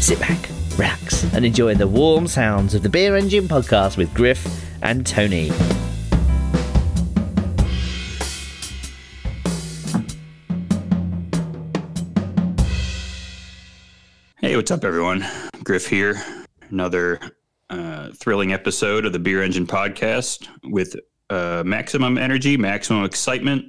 Sit back, relax, and enjoy the warm sounds of the Beer Engine podcast with Griff and Tony. Hey, what's up, everyone? Griff here. Another uh, thrilling episode of the Beer Engine podcast with uh, maximum energy, maximum excitement.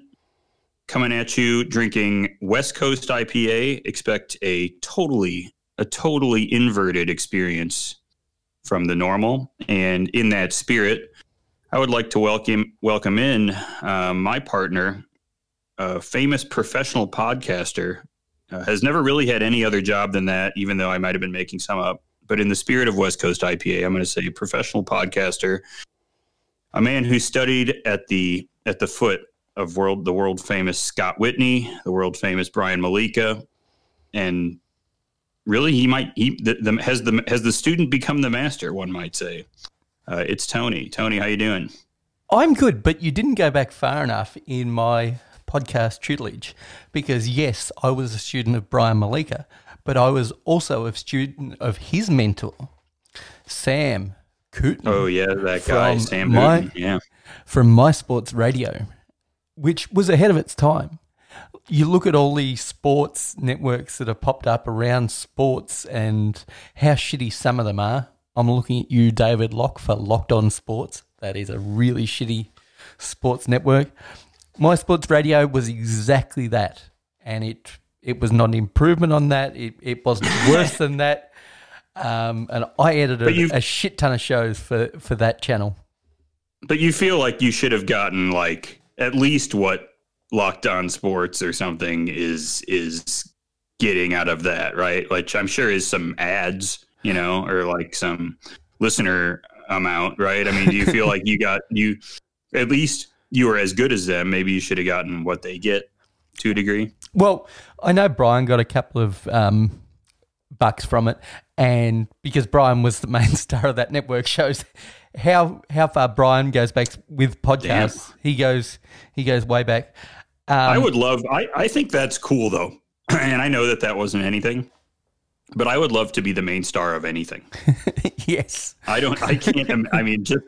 Coming at you, drinking West Coast IPA. Expect a totally, a totally inverted experience from the normal. And in that spirit, I would like to welcome welcome in uh, my partner, a famous professional podcaster uh, has never really had any other job than that, even though I might have been making some up. But in the spirit of West Coast IPA, I'm going to say professional podcaster, a man who studied at the at the foot of world the world famous Scott Whitney, the world famous Brian Malika, and really he might he the, the, has the has the student become the master. One might say. Uh, it's Tony. Tony, how you doing? I'm good, but you didn't go back far enough in my podcast tutelage because, yes, I was a student of Brian Malika, but I was also a student of his mentor, Sam Cooten. Oh, yeah, that guy, Sam my, Cooten. Yeah. From My Sports Radio, which was ahead of its time. You look at all the sports networks that have popped up around sports and how shitty some of them are. I'm looking at you, David Locke, for Locked On Sports. That is a really shitty sports network. My Sports Radio was exactly that, and it it was not an improvement on that. It it wasn't worse than that. Um, and I edited a shit ton of shows for for that channel. But you feel like you should have gotten like at least what Locked On Sports or something is is getting out of that, right? Which I'm sure is some ads, you know, or like some listener amount, right? I mean, do you feel like you got you at least you were as good as them, maybe you should have gotten what they get to a degree. Well, I know Brian got a couple of um, bucks from it, and because Brian was the main star of that network, shows how how far Brian goes back with podcasts. Damn. He goes he goes way back. Um, I would love. I I think that's cool though, and I know that that wasn't anything. But I would love to be the main star of anything. yes. I don't. I can't. I mean, just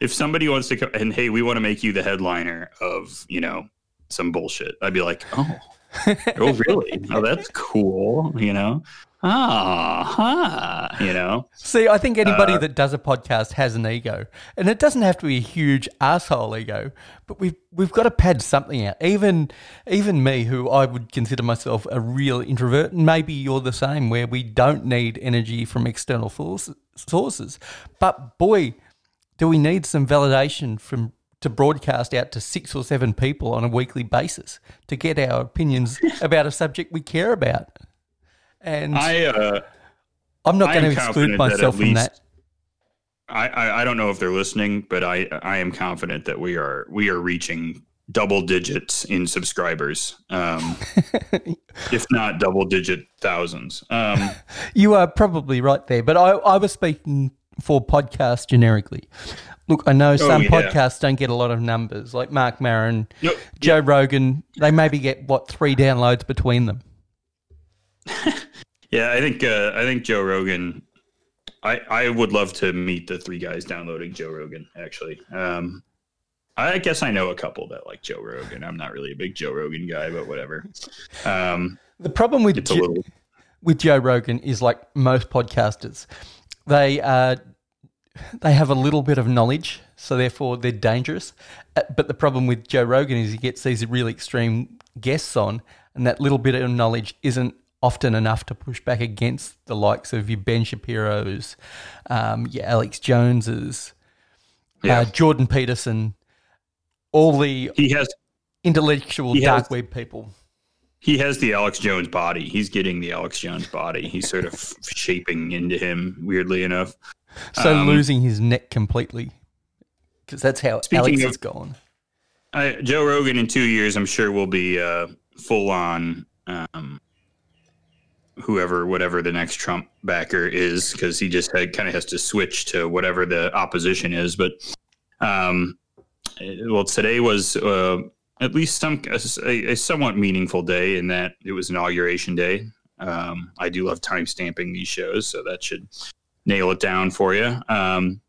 if somebody wants to come and hey, we want to make you the headliner of you know some bullshit, I'd be like, oh, oh really? Oh, that's cool. You know, ah, huh, you know. See, I think anybody uh, that does a podcast has an ego, and it doesn't have to be a huge asshole ego, but we've we've got to pad something out. Even even me, who I would consider myself a real introvert, and maybe you're the same, where we don't need energy from external sources, but boy do we need some validation from to broadcast out to six or seven people on a weekly basis to get our opinions about a subject we care about? And I, uh, I'm not going to exclude myself from that. I, I, I don't know if they're listening, but I I am confident that we are we are reaching double digits in subscribers, um, if not double digit thousands. Um, you are probably right there, but I, I was speaking for podcasts generically. Look, I know oh, some yeah. podcasts don't get a lot of numbers, like Marc Maron, yep. Joe yep. Rogan. They maybe get what three downloads between them. yeah, I think uh, I think Joe Rogan. I I would love to meet the three guys downloading Joe Rogan. Actually, um, I guess I know a couple that like Joe Rogan. I'm not really a big Joe Rogan guy, but whatever. Um, the problem with jo- little... with Joe Rogan is like most podcasters they uh, they have a little bit of knowledge, so therefore they're dangerous. Uh, but the problem with Joe Rogan is he gets these really extreme guests on, and that little bit of knowledge isn't often enough to push back against the likes of your Ben Shapiro's, um, your Alex Joneses, uh, yeah. uh, Jordan Peterson, all the he has intellectual he dark has, web people. He has the Alex Jones body. He's getting the Alex Jones body. He's sort of shaping into him, weirdly enough. So um, losing his neck completely, because that's how Alex of, is going. I, Joe Rogan in two years, I'm sure will be uh, full on. Um, whoever, whatever the next Trump backer is, because he just kind of has to switch to whatever the opposition is. But um, well, today was uh, at least some a, a, somewhat meaningful day in that it was inauguration day. Um, I do love time stamping these shows, so that should nail it down for you. Um,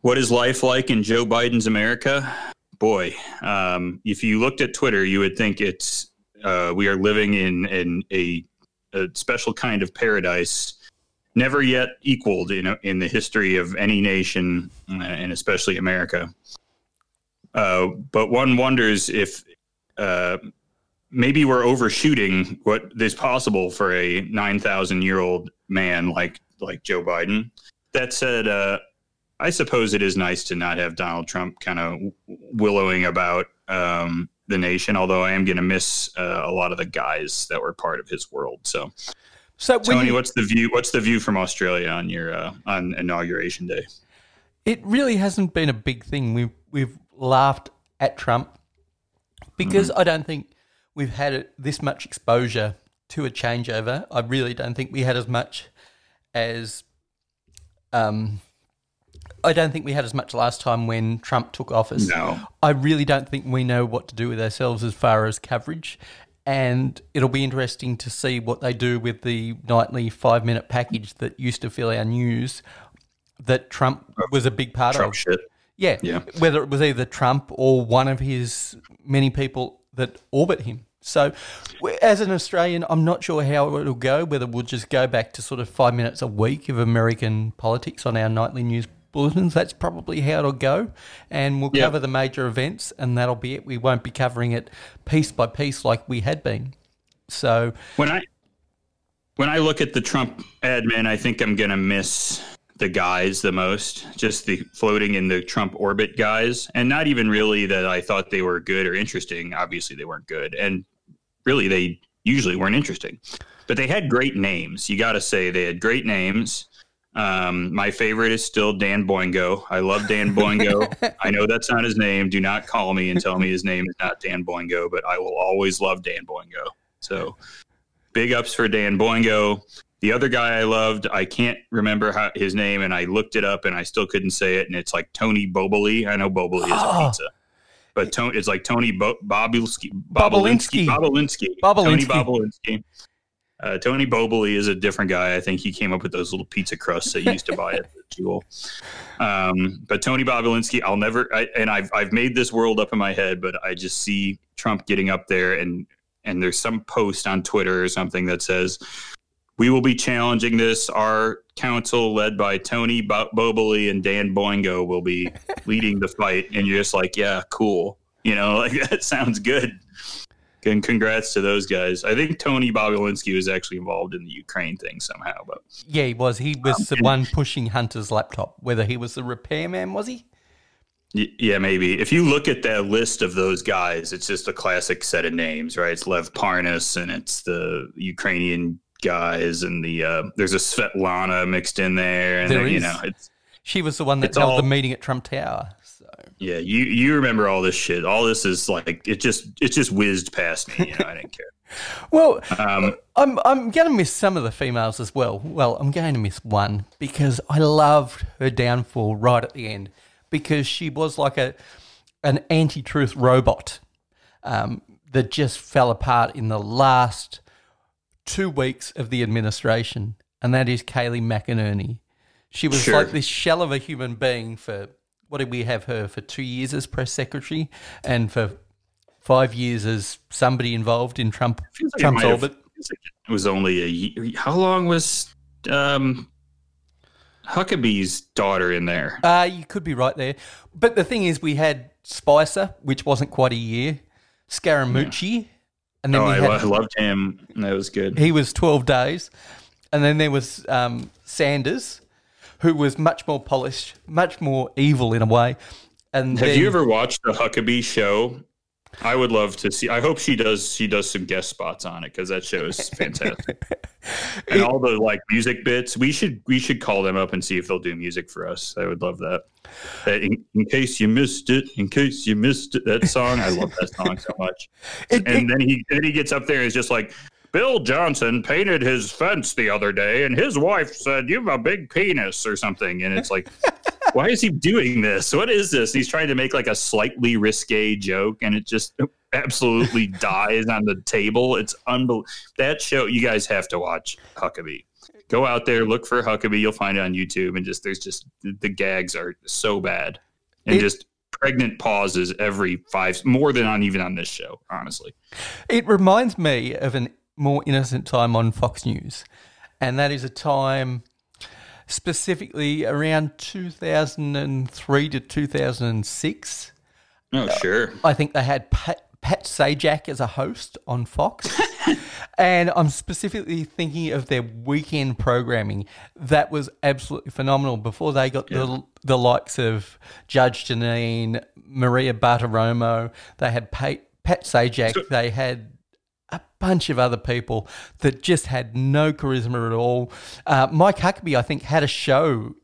what is life like in Joe Biden's America? Boy, um, if you looked at Twitter, you would think it's uh, we are living in in a, a special kind of paradise never yet equaled in in the history of any nation, uh, and especially America. Uh, but one wonders if uh, maybe we're overshooting what is possible for a nine thousand year old man like like Joe Biden. That said, uh, I suppose it is nice to not have Donald Trump kind of willowing about um, the nation. Although I am going to miss uh, a lot of the guys that were part of his world. So So Tony, you, what's the view? What's the view from Australia on your uh, on inauguration day? it really hasn't been a big thing. We've we've laughed at Trump because I don't think we've had this much exposure to a changeover. I really don't think we had as much as um I don't think we had as much last time when Trump took office. No. I really don't think we know what to do with ourselves as far as coverage. And it'll be interesting to see what they do with the nightly five minute package that used to fill our news that Trump was a big part Trump of. shit. Yeah. Yeah. Whether it was either Trump or one of his many people that orbit him. So, as an Australian, I'm not sure how it'll go, whether we'll just go back to sort of five minutes a week of American politics on our nightly news bulletins. That's probably how it'll go. And we'll Yeah. cover the major events, and that'll be it. We won't be covering it piece by piece like we had been. So, When I when I look at the Trump admin, I think I'm gonna miss the guys the most. Just the floating in the Trump orbit guys, and not even really that I thought they were good or interesting. Obviously, they weren't good, and really they usually weren't interesting. But they had great names. You got to say they had great names. Um, my favorite is still Dan Boingo. I love Dan Boingo. I know that's not his name. Do not call me and tell me his name is not Dan Boingo, but I will always love Dan Boingo. So big ups for Dan Boingo. The other guy I loved, I can't remember how, his name, and I looked it up and I still couldn't say it. And it's like Tony Boboli. I know Boboli is a Oh. pizza, but Tony, it's like Tony Bo- Bobulinski. Bobolinsky. Bobulinski. Tony Bobulinski. Uh, Tony Boboli is a different guy. I think he came up with those little pizza crusts that you used to buy at the Jewel. Um, but Tony Bobulinski, I'll never. I, and I've I've made this world up in my head, but I just see Trump getting up there, and and there's some post on Twitter or something that says we will be challenging this. Our council, led by Tony Bo- Boboli and Dan Boingo, will be leading the fight. And you're just like, yeah, cool. You know, like that sounds good. And congrats to those guys. I think Tony Bobulinski was actually involved in the Ukraine thing somehow, but yeah, he was. He was the one pushing Hunter's laptop. Whether he was the repairman, was he? Yeah, maybe. If you look at that list of those guys, it's just a classic set of names, right? It's Lev Parnas and it's the Ukrainian guys and the uh, there's a Svetlana mixed in there, and There then, you know, it's She was the one that held all- the meeting at Trump Tower. Yeah, you you remember all this shit. All this is like it just it just whizzed past me. You know, I didn't care. Well, Um, I'm I'm going to miss some of the females as well. Well, I'm going to miss one because I loved her downfall right at the end because she was like a an anti-truth robot um, that just fell apart in the last two weeks of the administration, and that is Kayleigh McEnany. She was Sure. like this shell of a human being for what did we have her for two years as press secretary, and for five years as somebody involved in Trump like Trump's have- orbit. it was only a year. How long was um, Huckabee's daughter in there? Uh, you could be right there. But the thing is, we had Spicer, which wasn't quite a year, Scaramucci, and then Oh, I, had, loved him. That was good. he was 12 days. And then there was um, Sanders, who was much more polished, much more evil in a way. And Have then, you ever watched the Huckabee show? I would love to see. I hope she does. She does some guest spots on it because that show is fantastic. and all the like music bits. We should we should call them up and see if they'll do music for us. I would love that. In, in case you missed it, in case you missed it, that song. I love that song so much. It- and then he then he gets up there and is just like. Bill Johnson painted his fence the other day, and his wife said, "You have a big penis" or something. And it's like, why is he doing this? What is this? He's trying to make like a slightly risque joke, and it just absolutely dies on the table. It's unbelievable. That show you guys have to watch Huckabee. Go out there, look for Huckabee. You'll find it on YouTube, and just there's just the gags are so bad, and It- just pregnant pauses every five more than on even on this show. Honestly, It reminds me of an more innocent time on Fox News, and that is a time specifically around 2003 to 2006. oh uh, sure. I think they had Pat, Pat Sajak as a host on Fox. and I'm specifically thinking of their weekend programming. That was absolutely phenomenal before they got the, the likes of Judge Jeanine, Maria Bartiromo. They had Pat, Pat Sajak. they had a bunch of other people that just had no charisma at all. Uh, Mike Huckabee, I think, had a show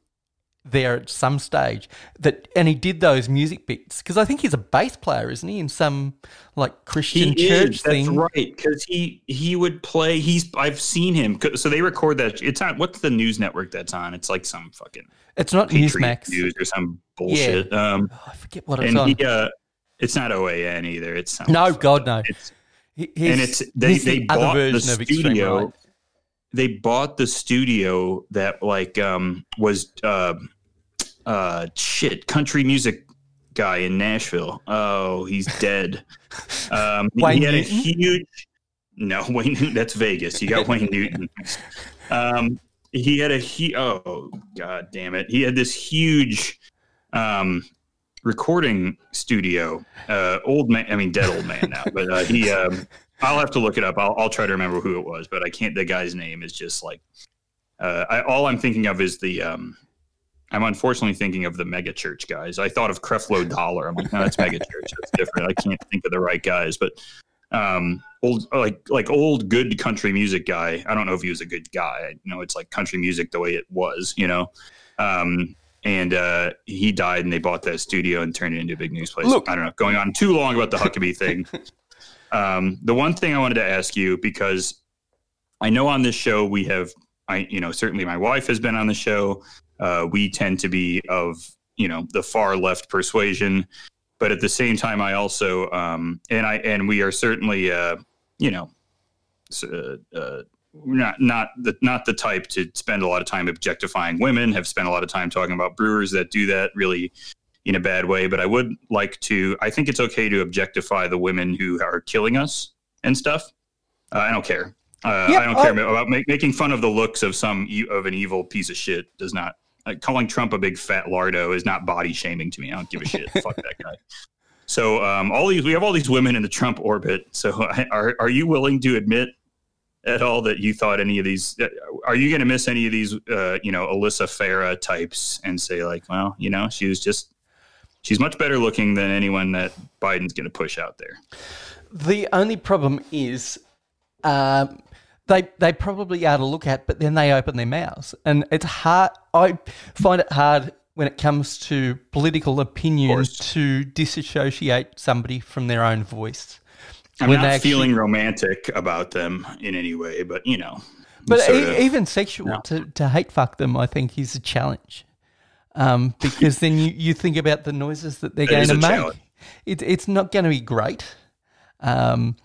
there at some stage that and he did those music bits because I think he's a bass player, isn't he? In some like Christian He church is. thing. That's right. Because he he would play. He's I've seen him. So they record that. It's on. What's the news network that's on? It's like some fucking It's not Patriot Newsmax. News or some bullshit. Um, Oh, I forget what it's and on. he uh, it's not OAN either. It's some no, God, no. It's he's- and it's they they the bought the studio. Right. They bought the studio that like um was uh uh shit country music guy in Nashville. Oh, he's dead. Um, he had Newton? a huge. No, Wayne Newton. That's Vegas. You got Wayne Newton. Um, he had a he. Oh god damn it! He had this huge um recording studio. Uh, old man. I mean, dead old man now. But uh, he. Um, I'll have to look it up. I'll, I'll try to remember who it was, but I can't. The guy's name is just like. Uh, I, all I'm thinking of is the. Um, I'm unfortunately thinking of the mega church guys. I thought of Creflo Dollar. I'm like, no, that's mega church. That's different. I can't think of the right guys, but um, old like like old good country music guy. I don't know if he was a good guy. I know it's like country music the way it was, you know. Um, and uh, he died, and they bought that studio and turned it into a big news place. Look- I don't know. Going on too long about the Huckabee thing. Um, the one thing I wanted to ask you because I know on this show we have, I you know certainly my wife has been on the show. Uh, we tend to be of you know the far left persuasion, but at the same time, I also um, and I and we are certainly uh, you know uh, uh, not not the not the type to spend a lot of time objectifying women. Have spent a lot of time talking about brewers that do that really in a bad way. But I would like to. I think it's okay to objectify the women who are killing us and stuff. Uh, I don't care. Uh, Yeah, I don't I- care about make, making fun of the looks of some e- of an evil piece of shit. Does not uh, calling Trump a big fat lardo is not body shaming to me. I don't give a shit. Fuck that guy. So um, all these we have all these women in the Trump orbit. So are are you willing to admit at all that you thought any of these? uh, Are you going to miss any of these? Uh, you know, Alyssa Farah types and say like, well, you know, she was just she's much better looking than anyone that Biden's going to push out there. The only problem is um, they they probably are to look at, but then they open their mouths, and it's hard. I find it hard when it comes to political opinion to disassociate somebody from their own voice. I'm When not actually- feeling romantic about them in any way, but you know, But e- of- even sexual to, to hate fuck them, I think is a challenge. Um, because then you, you think about the noises that they're That going to make. It, it's not going to be great. Um,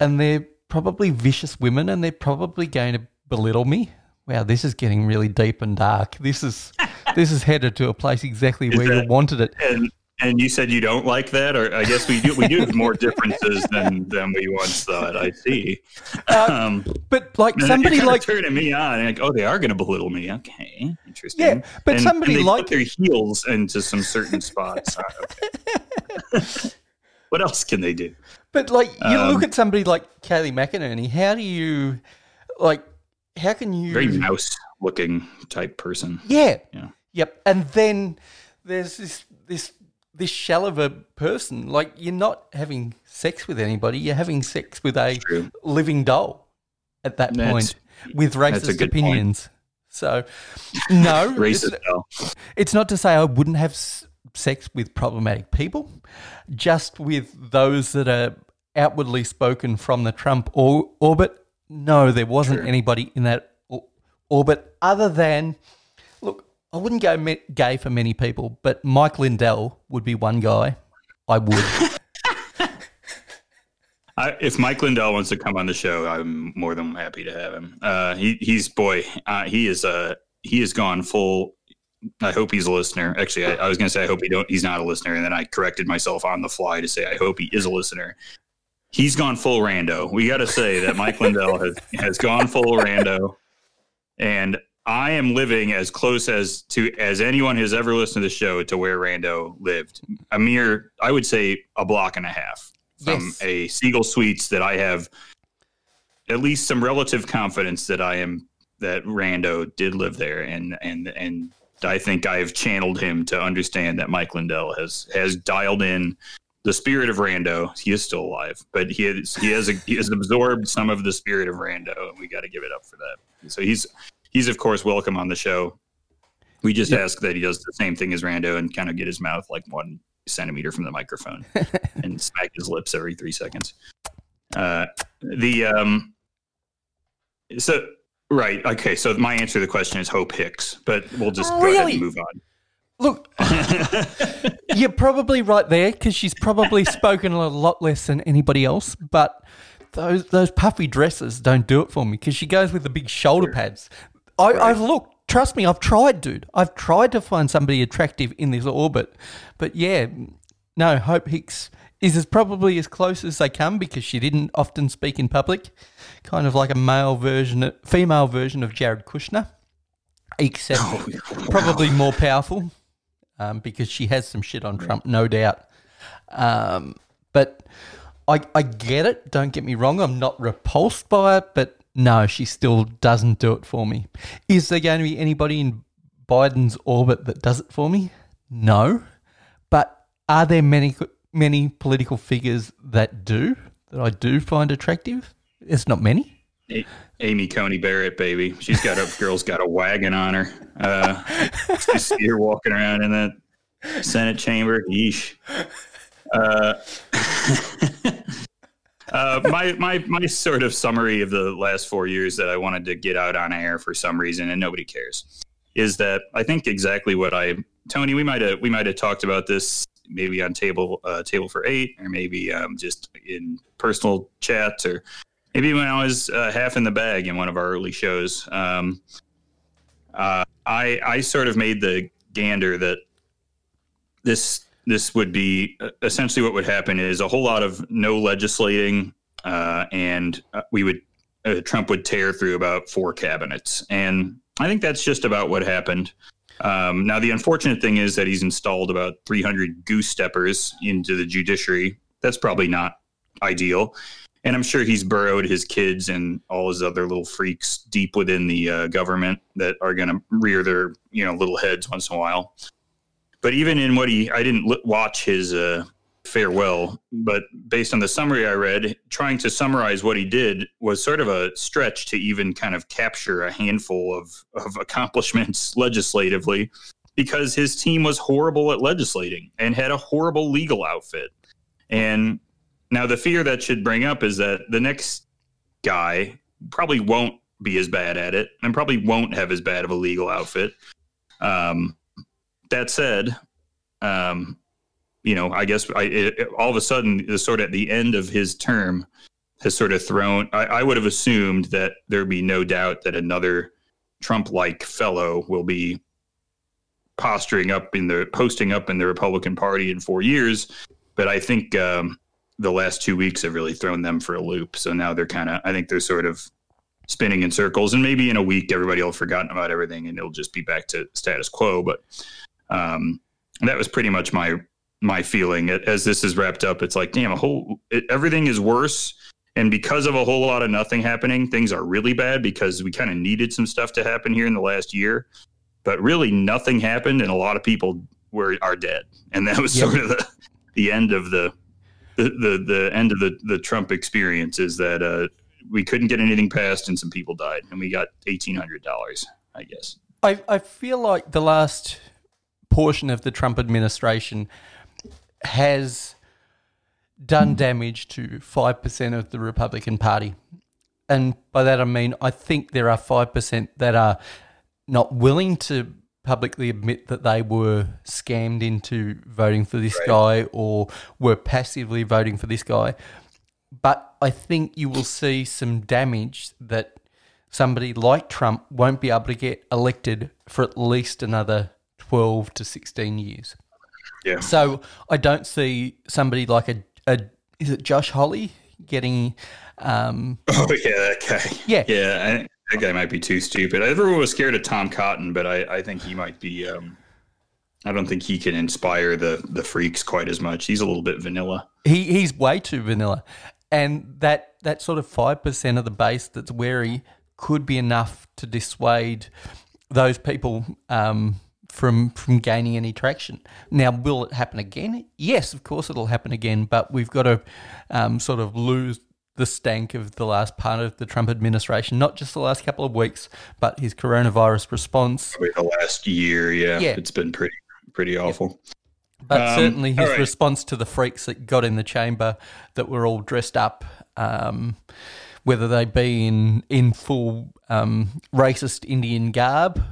and they're probably vicious women and they're probably going to belittle me. Wow, this is getting really deep and dark. This is this is headed to a place exactly where you wanted it. and and you said you don't like that, or I guess we do. We do have more differences than than we once thought. I see. Um, But like somebody like turning me on, like, oh, they are going to belittle me. Okay, interesting. Yeah, but And- somebody and they like- put their heels into some certain spots. Ah, what else can they do? But like you Um, look at somebody like Kayleigh McEnany, how do you like how can you Very mouse-looking type person. Yeah. Yeah. Yep. And then there's this this this shell of a person. Like you're not having sex with anybody. You're having sex with a True. living doll at that That's- point with racist good point. opinions. So no, it's, Racist though. it's not to say I wouldn't have sex with problematic people, just with those that are outwardly spoken from the Trump or- orbit. No, there wasn't Sure. anybody in that orbit other than, look, I wouldn't go me- gay for many people, but Mike Lindell would be one guy I would. I, if Mike Lindell wants to come on the show, I'm more than happy to have him. Uh, he, he's boy, uh, he is uh, he has gone full. I hope he's a listener. Actually, I, I was going to say I hope he don't. He's not a listener, and then I corrected myself on the fly to say I hope he is a listener. He's gone full rando. We got to say that Mike Lindell has has gone full rando, and I am living as close as to as anyone has ever listened to the show to where Rando lived. A mere, I would say, a block and a half from Yes. a Siegel Suites that I have at least some relative confidence that I am that Rando did live there, and and and I think I have channeled him to understand that Mike Lindell has has dialed in the spirit of Rando. He is still alive, but he has he has he has absorbed some of the spirit of Rando, and we got to give it up for that. So he's he's of course welcome on the show. We just Yeah. ask that he does the same thing as Rando and kind of get his mouth like one centimeter from the microphone and smack his lips every three seconds. Uh, the um, so right okay. So my answer to the question is Hope Hicks, but we'll just go ahead Really? and move on. Look, you're probably right there because she's probably spoken a lot less than anybody else. But those those puffy dresses don't do it for me because she goes with the big shoulder pads. I, I've looked. Trust me, I've tried, dude. I've tried to find somebody attractive in this orbit, but yeah, no. Hope Hicks is as probably as close as they come because she didn't often speak in public, kind of like a male version, female version of Jared Kushner, except probably more powerful um, because she has some shit on Trump, no doubt. Um, but I, I get it. Don't get me wrong. I'm not repulsed by it, but no, she still doesn't do it for me. Is there going to be anybody in Biden's orbit that does it for me? No. But are there many many political figures that do that I do find attractive? It's not many. Amy Coney Barrett, baby. She's got a girl's got a wagon on her. Uh, just see her walking around in that Senate chamber. Yeesh. Uh, uh, my my my sort of summary of the last four years that I wanted to get out on air for some reason, and nobody cares, is that I think exactly what I Tony. We might have we might have talked about this maybe on table uh, table for eight, or maybe um, just in personal chats, or maybe when I was uh, half in the bag in one of our early shows. Um, uh, I I sort of made the gander that this this would be uh, essentially what would happen is a whole lot of no legislating, uh, and uh, we would uh, Trump would tear through about four cabinets, and I think that's just about what happened. Um, now the unfortunate thing is that he's installed about 300 goose steppers into the judiciary. That's probably not ideal, and I'm sure he's burrowed his kids and all his other little freaks deep within the uh, government that are going to rear their you know little heads once in a while but even in what he i didn't li- watch his uh, farewell but based on the summary i read trying to summarize what he did was sort of a stretch to even kind of capture a handful of, of accomplishments legislatively because his team was horrible at legislating and had a horrible legal outfit. And now the fear that should bring up is that the next guy probably won't be as bad at it and probably won't have as bad of a legal outfit. Um, that said, um, you know, I guess I, it, it- all of a sudden, the sort of at the end of his term, has sort of thrown. I, I would have assumed that there'd be no doubt that another Trump-like fellow will be posturing up in the posting up in the Republican Party in four years. But I think um, the last two weeks have really thrown them for a loop. So now they're kind of. I think they're sort of spinning in circles, and maybe in a week everybody will have forgotten about everything, and it'll just be back to status quo. But um, that was pretty much my my feeling as this is wrapped up. It's like, damn, a whole it, everything is worse, and because of a whole lot of nothing happening, things are really bad because we kind of needed some stuff to happen here in the last year, but really nothing happened, and a lot of people were are dead, and that was Yep. sort of the the end of the. The, the the end of the the Trump experience is that uh, we couldn't get anything passed and some people died and we got eighteen hundred dollars, I guess. I, I feel like the last portion of the Trump administration has done damage to 5% of the Republican Party. And by that I mean, I think there are 5% that are not willing to publicly admit that they were scammed into voting for this guy or were passively voting for this guy. but I think you will see some damage that somebody like Trump won't be able to get elected for at least another 12 to 16 years. Yeah. So I don't see somebody like a, a is it Josh Hawley getting um, Oh yeah, okay. Yeah. yeah. I, that guy might be too stupid. Everyone was scared of Tom Cotton, but I, I think he might be. Um, I don't think he can inspire the the freaks quite as much. He's a little bit vanilla. he he's way too vanilla, and that that sort of five percent of the base that's wary could be enough to dissuade those people um, from from gaining any traction. Now, will it happen again? Yes, of course it'll happen again, but we've got to um, sort of lose the stank of the last part of the Trump administration, not just the last couple of weeks, but his coronavirus response, Probably the last year, yeah, Yeah. it's been pretty pretty awful. but Um, certainly his right. response to the freaks that got in the chamber that were all dressed up, um, whether they be in in full um, racist Indian garb,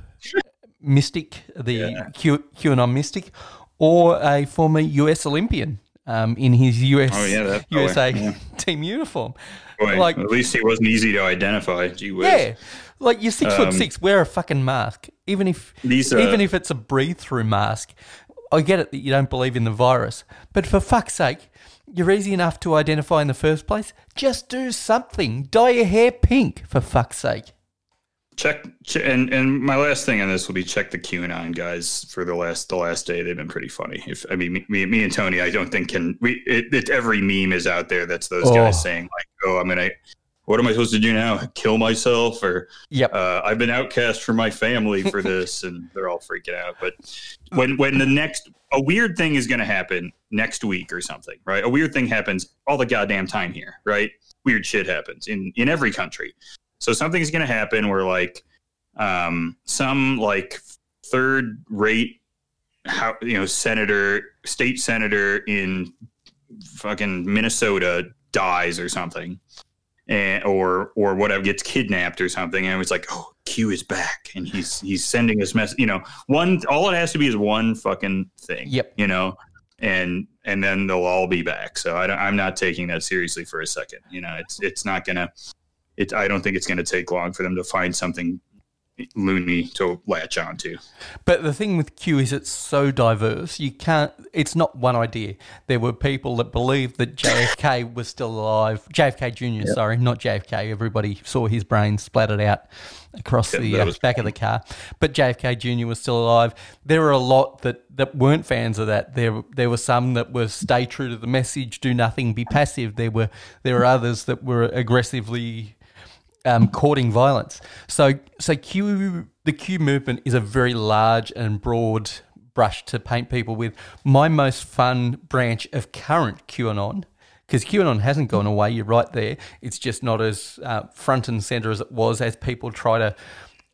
mystic, the Yeah. Q, QAnon mystic, or a former US Olympian um, in his US Oh, yeah, USA yeah. team uniform. Boy, Like- at least he wasn't easy to identify. Gee whiz. Yeah, like you're six foot Um, six. Wear a fucking mask, even if These, uh, even if it's a breathe through mask. I get it that you don't believe in the virus, but for fuck's sake, you're easy enough to identify in the first place. Just do something. Dye your hair pink, for fuck's sake. Check, ch and and my last thing on this will be check the QAnon guys for the last the last day. They've been pretty funny. If I mean me, me, me and Tony, I don't think can we. It, it, every meme is out there. That's those Oh. guys saying like, "Oh, I'm gonna." What am I supposed to do now? Kill myself, or Yep. uh, I've been outcast from my family for this, and they're all freaking out. But when when the next a weird thing is going to happen next week or something, right? A weird thing happens all the goddamn time here, right? Weird shit happens in in every country. So something's going to happen where like um, some like third rate how you know senator state senator in fucking Minnesota dies or something and or or whatever gets kidnapped or something and it's like oh q is back and he's he's sending us mess you know one all it has to be is one fucking thing Yep. you know and and then they'll all be back so I don't, i'm not taking that seriously for a second you know it's it's not gonna it i don't think it's gonna take long for them to find something loony to latch onto But the thing with Q is it's so diverse. You can't. It's not one idea. There were people that believed that JFK was still alive. JFK Jr. Sorry, not JFK. Everybody saw his brain splattered out across Yeah, the uh, back of the car. But JFK Jr. was still alive. There were a lot that, that weren't fans of that. There there were some that were stay true to the message, do nothing, be passive. There were there were others that were aggressively um, courting violence. So, so Q, the Q movement is a very large and broad brush to paint people with. My most fun branch of current QAnon, because QAnon hasn't gone away. You're right there. It's just not as uh, front and center as it was as people try to.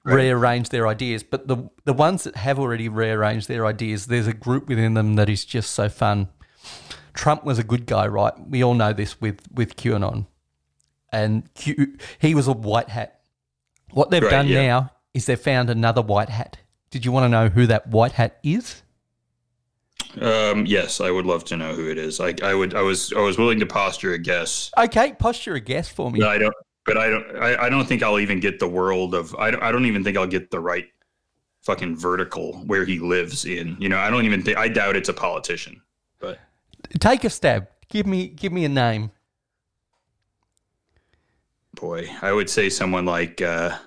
Rearrange their ideas, but the the ones that have already rearranged their ideas, there's a group within them that is just so fun. Trump was a good guy, right? We all know this with with QAnon and Q, he was a white hat. What they've Right, done yeah. now is they've found another white hat. Did you want to know who that white hat is? um yes i would love to know who it is like i would i was i was willing to posture a guess Okay, posture a guess for me. But I don't. But I don't. I, I don't think I'll even get the world of. I don't. I don't even think I'll get the right fucking vertical where he lives in. You know. I don't even think. I doubt it's a politician. But Take a stab. Give me give me a name. Boy, I would say someone like uh,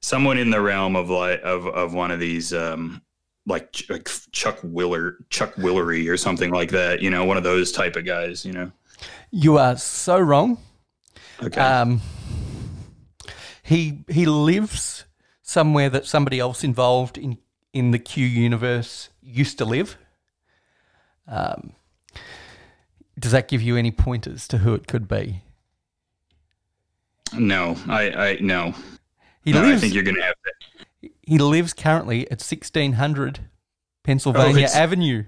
someone in the realm of like of of one of these. Um, like, like Chuck Willer, Chuck Woolery, or something like that. You know, one of those type of guys. You know. You are so wrong. Okay. Um, he he lives somewhere that somebody else involved in in the Q universe used to live. Um, does that give you any pointers to who it could be? No, I. I no. He no, I lives. think you're gonna have that. He lives currently at 1600 Pennsylvania oh, it's- Avenue.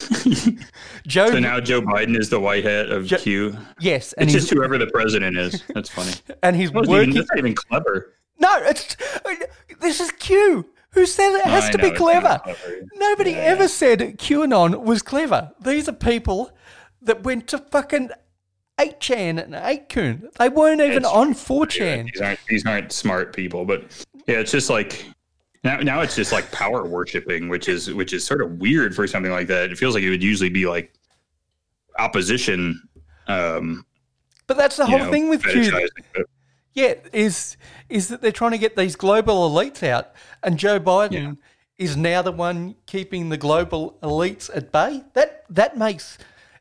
Joe, So now Joe Biden is the white hat of Jo- Q. yes, and It's he's just whoever the president is. That's funny. and he's That wasn't even, working. that's not even clever. No, it's this is Q. Who said it has I to know, be clever? clever. Nobody Yeah, ever said QAnon was clever. These are people that went to fucking 8chan and 8kun. They weren't even It's- on Yeah, 4chan. these aren't these aren't smart people, but yeah, it's just like now now it's just like power worshiping, which is which is sort of weird for something like that. It feels like it would usually be like opposition. Um, But that's the whole know, thing with Q. Yeah, is is that they're trying to get these global elites out, and Joe Biden is now the one keeping the global elites at bay. That that makes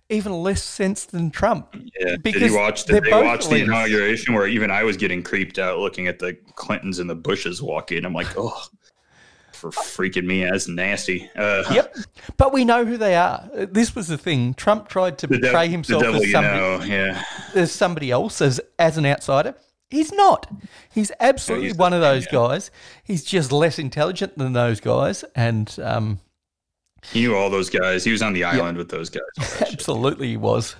even less sense than Trump. Yeah. Did Because you watch? Did they both watch the inauguration where even I was getting creeped out looking at the Clintons and the Bushes walking? I'm like, oh, for freaking me, that's nasty. Uh, Yep, but we know who they are. This was the thing. Trump tried to dev- portray himself devil, as you somebody, know. Yeah. as somebody else, as as an outsider. He's not. He's absolutely he's one of those guys. He's just less intelligent than those guys, and um, He knew all those guys. He was on the island with those guys. shit. absolutely he was.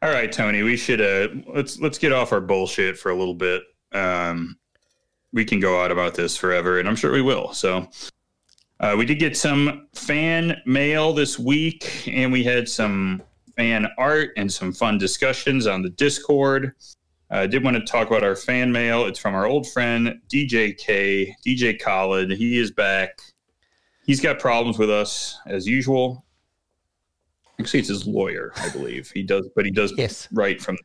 All right, Tony, we should uh let's let's get off our bullshit for a little bit. Um we can go out about this forever and I'm sure we will. So uh, we did get some fan mail this week and we had some fan art and some fun discussions on the Discord. I did want to talk about our fan mail. It's from our old friend DJ K, DJ Khaled. He is back. He's got problems with us as usual. Actually, it's his lawyer, I believe. He does, but he does Yes. write from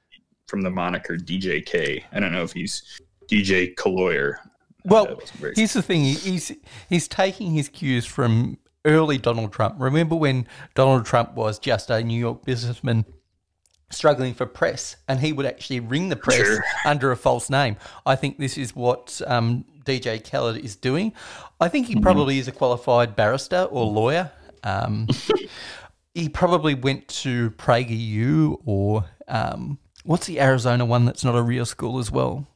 from the moniker DJ K. I don't know if he's DJ Kaloyer. Well, here's the thing: he's he's taking his cues from early Donald Trump. Remember when Donald Trump was just a New York businessman struggling for press, and he would actually ring the press Sure. under a false name? I think this is what um, DJ Khaled is doing. I think Mm-hmm. he probably is a qualified barrister or lawyer. Um, he probably went to PragerU or um, what's the Arizona one that's not a real school as well?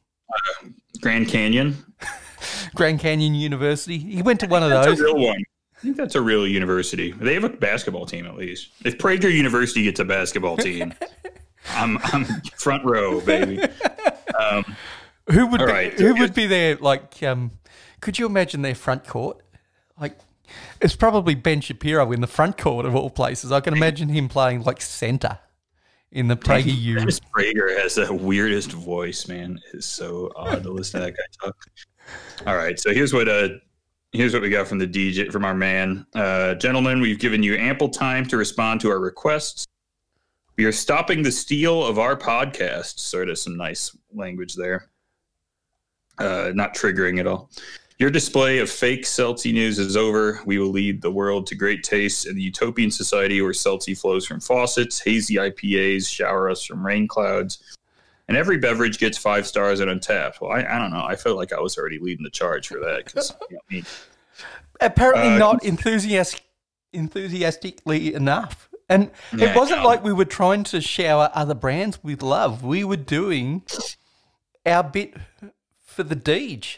Grand Canyon. Grand Canyon University. He went to one of That's those. a real one. I think that's a real university. They have a basketball team at least. If Prager University gets a basketball team, I'm I'm front row, baby. Who would All be, right, who would be there? Like, um, could you imagine their front court? Like, it's probably Ben Shapiro in the front court of all places. I can imagine him playing like center in the PragerU. Dennis Prager has the weirdest voice, man. It's so odd to listen to that guy talk. All right, so here's what uh here's what we got from the DJ from our man. Uh gentlemen, we've given you ample time to respond to our requests. We are stopping the steal of our podcast. Sort of some nice language there. Uh not triggering at all. Your display of fake Celtic news is over. We will lead the world to great taste in the utopian society where Celtic flows from faucets, hazy IPAs shower us from rain clouds, and every beverage gets five stars and Untappd. Well, I, I don't know. I felt like I was already leading the charge for that because you know. Apparently, Uh, not enthusiastic, enthusiastically enough. And Yeah, it wasn't like we were trying to shower other brands with love. We were doing our bit for the Deej.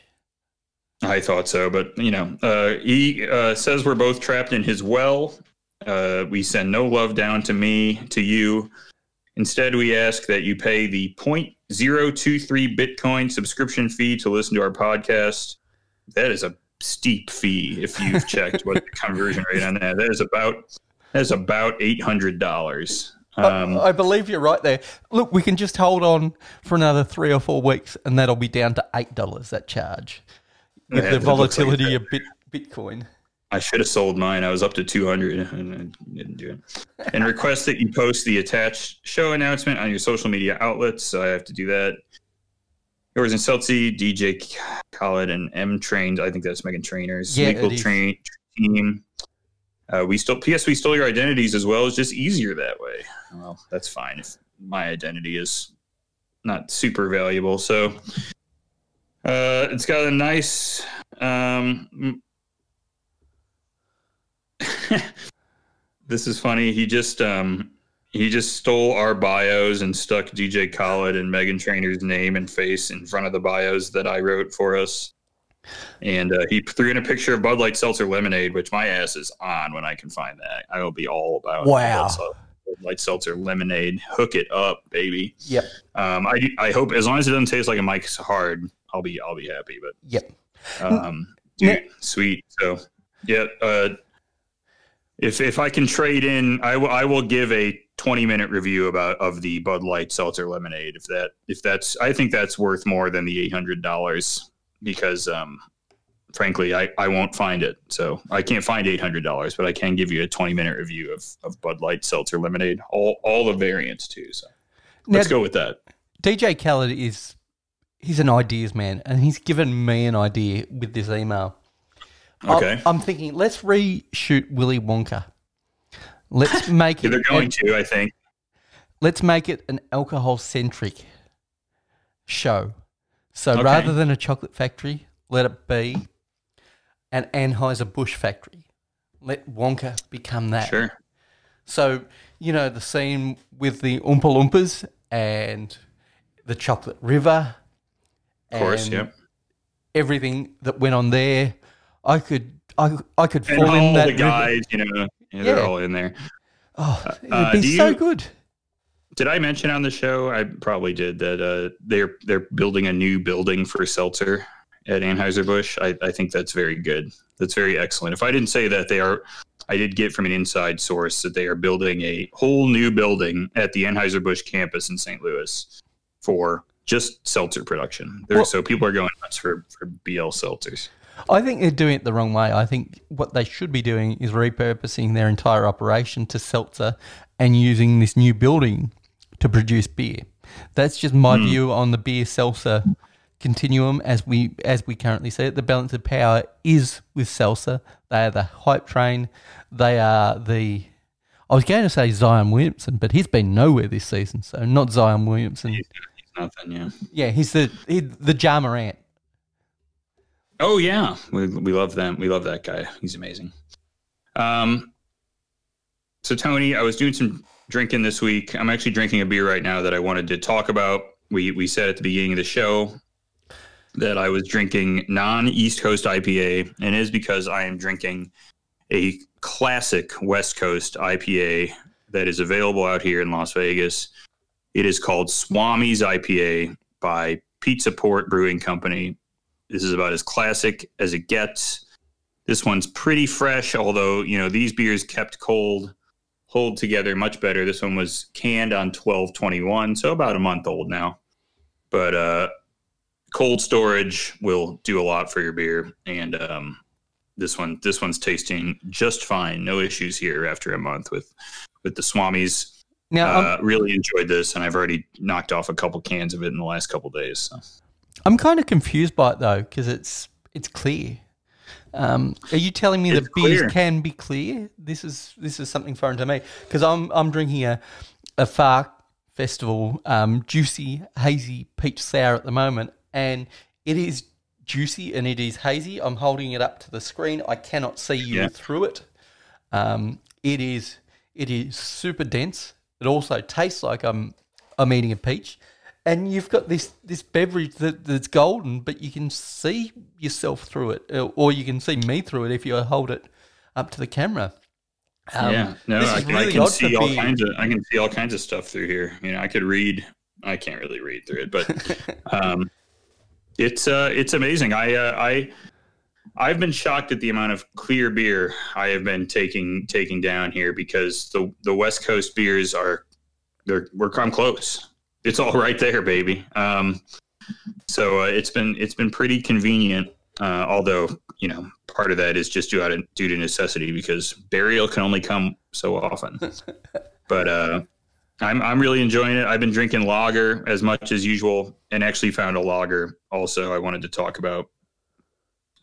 I thought so, but you know, uh, he uh, says we're both trapped in his well. Uh, we send no love down to me, to you. Instead, we ask that you pay the 0.023 Bitcoin subscription fee to listen to our podcast. That is a steep fee if you've checked what the conversion rate on that. That is about that is about eight hundred dollars. Um, I, I believe you're right there. Look, we can just hold on for another three or four weeks, and that'll be down to eight dollars that charge with Yeah, the it looks like volatility of bit, Bitcoin. I should have sold mine. I was up to 200 and I didn't do it. And request that you post the attached show announcement on your social media outlets. So I have to do that. Yours and Celtsy, DJ Khaled, and M Trained. I think that's Meghan Trainor's. Yeah, Legal. Train team. Uh, we still PS. We stole your identities as well. It's just easier that way. Well, that's fine if my identity is not super valuable. So uh, it's got a nice um, this is funny. He just um he just stole our bios and stuck DJ Khaled and Meghan Trainor's name and face in front of the bios that I wrote for us. And uh, he threw in a picture of Bud Light Seltzer Lemonade, which my ass is on when I can find that. I will be all about Wow. Bud Sel- Bud Light Seltzer Lemonade. Hook it up, baby. Yep. Um, I I hope as long as it doesn't taste like a Mike's Hard, I'll be I'll be happy. But Yep. um, dude, sweet. So, yeah. Uh, if if I can trade in, I will I will give a 20 minute review about of the Bud Light Seltzer Lemonade. If that if that's I think that's worth more than the eight hundred dollars because um, frankly I, I won't find it. So I can't find eight hundred dollars, but I can give you a 20 minute review of, of Bud Light Seltzer Lemonade, all all the variants too. So let's Now- go with that. DJ Khaled is he's an ideas man, and he's given me an idea with this email. I'm- Okay. I'm, thinking let's reshoot Willy Wonka. Let's make it. they're going an- to, I think. let's make it an alcohol centric show. So Okay. rather than a chocolate factory, let it be an Anheuser Busch factory. Let Wonka become that. Sure. So, you know, the scene with the Oompa Loompas and the chocolate river. Of course, yep. Everything that went on there. I could I, I could And fall in that the river. guys, you know, yeah, they're Yeah. all in there. Oh, it'd Uh, be so you- good. Did I mention on the show? I probably did that. Uh, they're they're building a new building for seltzer at Anheuser Busch. I, I think that's very good. That's very excellent. If I didn't say that, they are. I did get from an inside source that they are building a whole new building at the Anheuser Busch campus in St. Louis for just seltzer production. There, Well- so people are going nuts for for BL seltzers. I think they're doing it the wrong way. I think what they should be doing is repurposing their entire operation to seltzer and using this new building to produce beer. That's just my hmm. view on the beer seltzer continuum as we as we currently see it. The balance of power is with seltzer. They are the hype train. They are the I was going to say Zion Williamson, but he's been nowhere this season, so not Zion Williamson. He's nothing. Yeah. Yeah, he's the he, the Ja Morant. Oh yeah, we we love them. We love that guy. He's amazing. Um. So Tony, I was doing some drinking this week. I'm actually drinking a beer right now that I wanted to talk about. We we said at the beginning of the show that I was drinking non East Coast IPA, and it is because I am drinking a classic West Coast IPA that is available out here in Las Vegas. It is called Swami's IPA by Pizza Port Brewing Company. This is about as classic as it gets. This one's pretty fresh, although, you know, these beers kept cold hold together much better. This one was canned on 1221, so about a month old now. But uh cold storage will do a lot for your beer and um this one this one's tasting just fine. No issues here after a month with with the Swamis. Now, Uh, really enjoyed this and I've already knocked off a couple cans of it in the last couple days. So. I'm kind of confused by it though because it's it's clear. Um, are you telling me It's that beers clear. can be clear? This is this is something foreign to me because I'm I'm drinking a a Far Festival um, juicy hazy peach sour at the moment, and it is juicy and it is hazy. I'm holding it up to the screen. I cannot see you Yeah. through it. Um, it is it is super dense. It also tastes like I'm I'm eating a peach, and you've got this this beverage that, that's golden, but you can see yourself through it, uh, or you can see me through it if you hold it up to the camera. Um, yeah, no, I, can- I can see all beer. kinds of I can see all kinds of stuff through here. You know, I could read. I can't really read through it, but um, it's uh, it's amazing. I uh, I I've been shocked at the amount of clear beer I have been taking taking down here because the the West Coast beers are they're we're I'm close. It's all right there, baby. Um, so uh, it's been it's been pretty convenient. Uh, although you know part of that is just due out of, due to necessity because burial can only come so often. but uh, I'm I'm really enjoying it. I've been drinking lager as much as usual, and actually found a lager also I wanted to talk about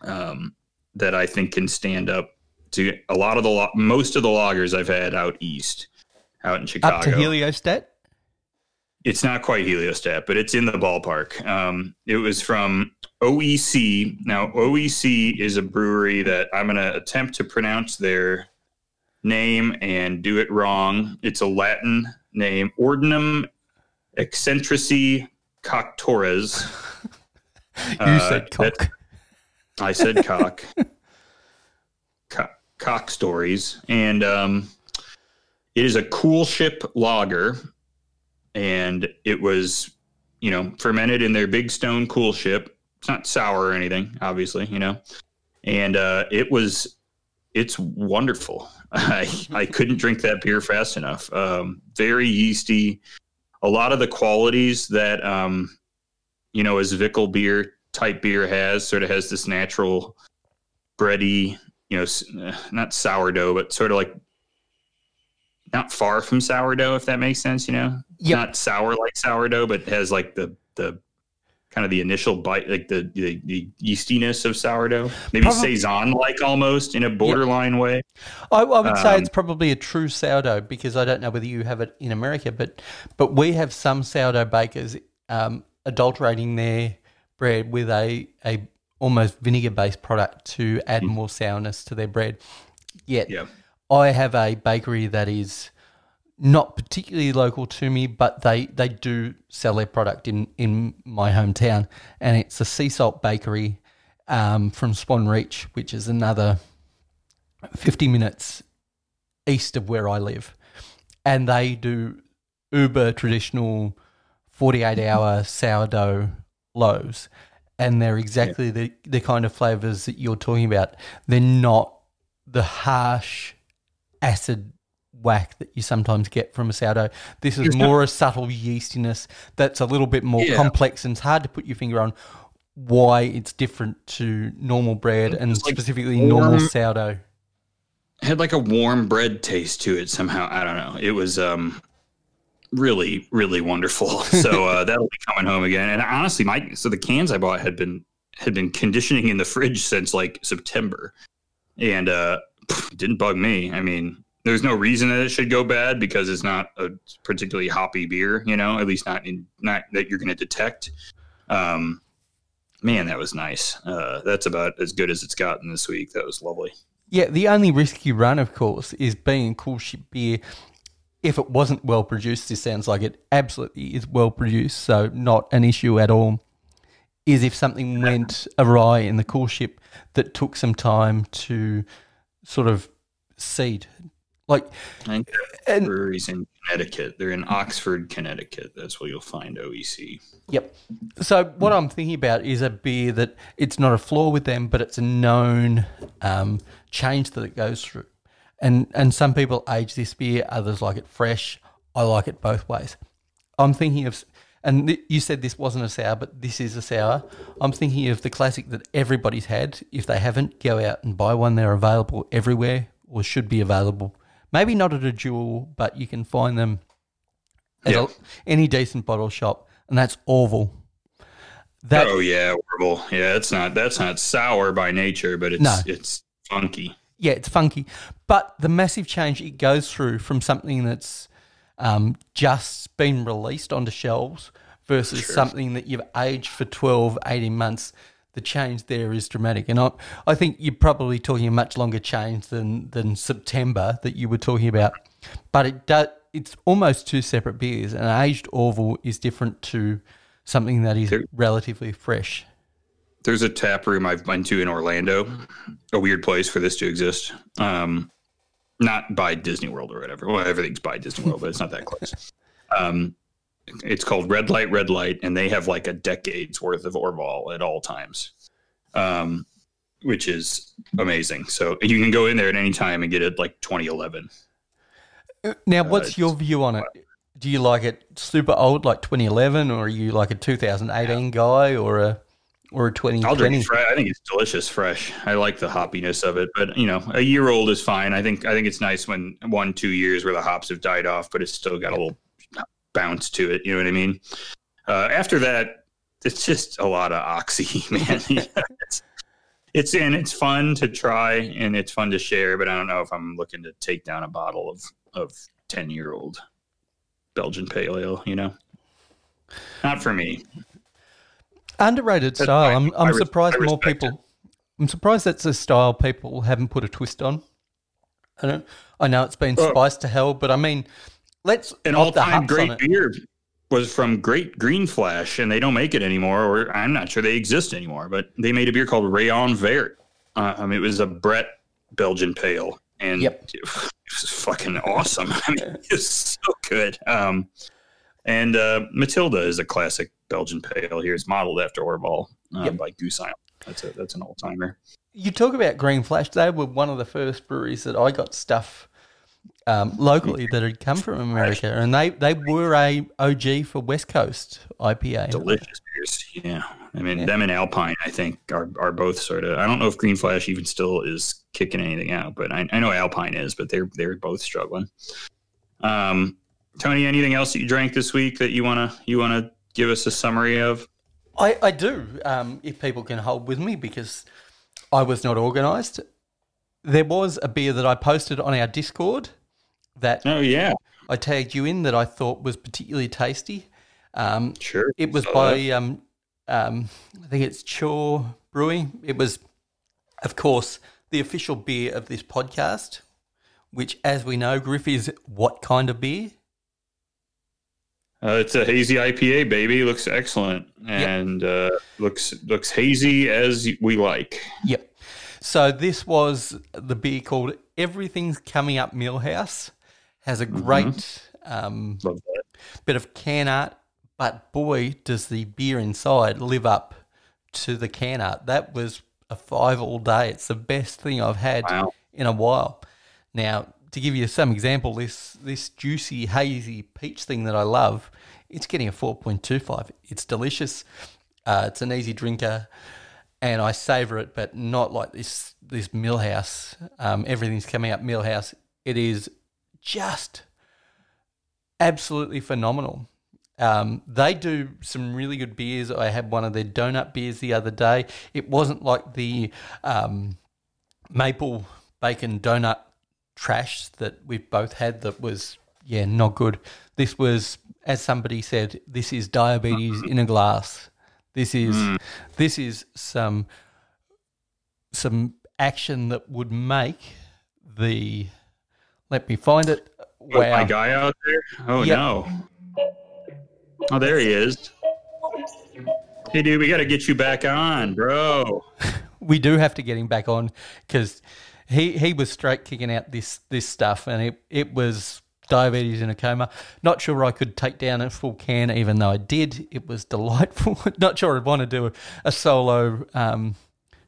um, that I think can stand up to a lot of the most of the lagers I've had out east, out in Chicago Up to heliostat. it's not quite heliostat, but it's in the ballpark. Um, it was from OEC. Now, OEC is a brewery that I'm going to attempt to pronounce their name and do it wrong. It's a Latin name, Ordinem Ecentrici Coctores. You Uh, said cock. that- I said cock. Co- cock stories. And um, it is a cool ship lager. And it was, you know, fermented in their big stone cool ship. It's not sour or anything, obviously, you know. And uh, it was it's wonderful. I I couldn't drink that beer fast enough. Um, very yeasty. A lot of the qualities that um, you know, as Zwickel beer type beer has, sort of has this natural bready, you know, not sourdough, but sort of like not far from sourdough, if that makes sense. You know, yep. not sour like sourdough, but has like the the kind of the initial bite, like the the, the yeastiness of sourdough, maybe probably, saison like almost in a borderline yep. way. I, I would um, say it's probably a true sourdough because I don't know whether you have it in America, but but we have some sourdough bakers um, adulterating their bread with a a almost vinegar based product to add mm. more sourness to their bread. Yet, yeah. I have a bakery that is not particularly local to me, but they, they do sell their product in, in my hometown. And it's a sea salt bakery um, from Swan Reach, which is another 50 minutes east of where I live. And they do uber traditional 48 hour sourdough loaves. And they're exactly yeah. the, the kind of flavors that you're talking about. They're not the harsh acid whack that you sometimes get from a sourdough. This is more a subtle yeastiness that's a little bit more yeah. complex and it's hard to put your finger on why it's different to normal bread and like specifically warm, normal sourdough. Had like a warm bread taste to it somehow. I don't know. It was um really really wonderful. So uh, that'll be coming home again. And honestly, my so the cans I bought had been had been conditioning in the fridge since like September, and uh, didn't bug me. I mean, there's no reason that it should go bad because it's not a particularly hoppy beer, you know, at least not in not that you're going to detect. Um, man, that was nice. Uh, that's about as good as it's gotten this week. That was lovely. Yeah, the only risk you run, of course, is being coolship beer. If it wasn't well produced, this sounds like it absolutely is well produced, so not an issue at all. Is if something went awry in the cool ship that took some time to sort of seed like, and, and breweries in Connecticut. They're in Oxford, Connecticut. That's where you'll find OEC. Yep. So what I'm thinking about is a beer that it's not a flaw with them, but it's a known um, change that it goes through. And and some people age this beer, others like it fresh. I like it both ways. I'm thinking of, and th- you said this wasn't a sour, but this is a sour. I'm thinking of the classic that everybody's had. If they haven't, go out and buy one. They're available everywhere, or should be available Maybe not at a jewel, but you can find them at a, any decent bottle shop, and that's Orval. That, oh yeah, Orval. Yeah, it's not that's not sour by nature, but it's no. it's funky. Yeah, it's funky. But the massive change it goes through from something that's um, just been released onto shelves versus sure. something that you've aged for 12, 18 months the change there is dramatic. And I, I think you're probably talking a much longer change than, than September that you were talking about. But it does, it's almost two separate beers. An aged Orval is different to something that is there, relatively fresh. There's a tap room I've been to in Orlando, a weird place for this to exist. Um, not by Disney World or whatever. Well, everything's by Disney World, but it's not that close. Um, it's called Red Light, Red Light, and they have like a decade's worth of Orval at all times, um, which is amazing. So you can go in there at any time and get it like 2011. Now, what's uh, your view on it? Do you like it super old, like 2011, or are you like a 2018 yeah. guy, or a or a 2020? I'll drink fresh. I think it's delicious fresh. I like the hoppiness of it, but you know, a year old is fine. I think I think it's nice when one two years where the hops have died off, but it's still got a little bounce to it. You know what I mean? Uh, after that, it's just a lot of oxy, man. it's, it's and it's fun to try and it's fun to share, but I don't know if I'm looking to take down a bottle of of ten year old Belgian pale ale. You know, not for me. Underrated that's style. I'm I'm surprised more people. It. I'm surprised that's a style people haven't put a twist on. I don't. I know it's been oh. spiced to hell, but I mean, Let's an all-time great beer was from Great Green Flash, and they don't make it anymore, or I'm not sure they exist anymore. But they made a beer called Rayon Vert. Uh, I mean, it was a Brett Belgian pale, and yep. it was fucking awesome. I mean, it's so good. Um, and uh, Matilda is a classic Belgian pale. Here, it's modeled after Orval uh, yep. by Goose Island. That's a that's an old timer. you talk about Green Flash. They were one of the first breweries that I got stuff um, locally that had come from America, and they, they were a OG for West Coast IPA. Delicious beers. Yeah. I mean, them and Alpine, I think, are, are both sort of. I don't know if Green Flash even still is kicking anything out, but I, I know Alpine is, but they're they're both struggling. Um, Tony, anything else that you drank this week that you wanna you wanna give us a summary of? I, I do, um, if people can hold with me, because I was not organised. There was a beer that I posted on our Discord that Oh yeah, I tagged you in that I thought was particularly tasty. Um, sure. it was by, um, um, I think it's Chore Brewing. It was, of course, the official beer of this podcast, which, as we know, Griff is what kind of beer? Uh, it's a hazy IPA, baby. Looks excellent and uh, looks looks hazy as we like. Yep. So this was the beer called Everything's Coming Up Milhouse. Has a great um, Love that. bit of can art, but boy, does the beer inside live up to the can art. That was a five all day. It's the best thing I've had Wow. in a while. Now, to give you some example, this this juicy hazy peach thing that I love, it's getting a four point two five. It's delicious. Uh, it's an easy drinker, and I savor it, but not like this this Milhouse. Um, everything's coming up Milhouse. It is just absolutely phenomenal. Um, they do some really good beers. I had one of their donut beers the other day. It wasn't like the um, maple bacon donut trash that we've both had that was, yeah, not good. This was, as somebody said, this is diabetes in a glass. This is this is some some action that would make the let me find it. Oh, Wow. my guy out there. Oh Yep. no. Oh, there he is. Hey, dude, we got to get you back on, bro. we do have to get him back on because he he was straight kicking out this this stuff, and it it was diabetes in a coma. Not sure I could take down a full can, even though I did. It was delightful. Not sure I'd want to do a, a solo um,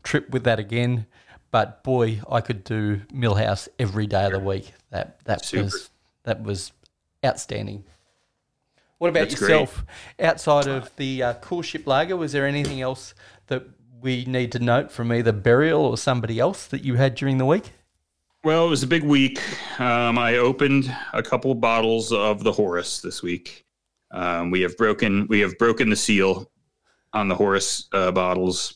trip with that again, but boy, I could do Milhouse every day of the week. That that Super. was that was outstanding. What about That's great. yourself? Outside of the uh, Cool Ship Lager, was there anything else that we need to note from either Burial or somebody else that you had during the week? Well, it was a big week. Um, I opened a couple of bottles of the Horus this week. Um, we have broken we have broken the seal on the Horus uh, bottles.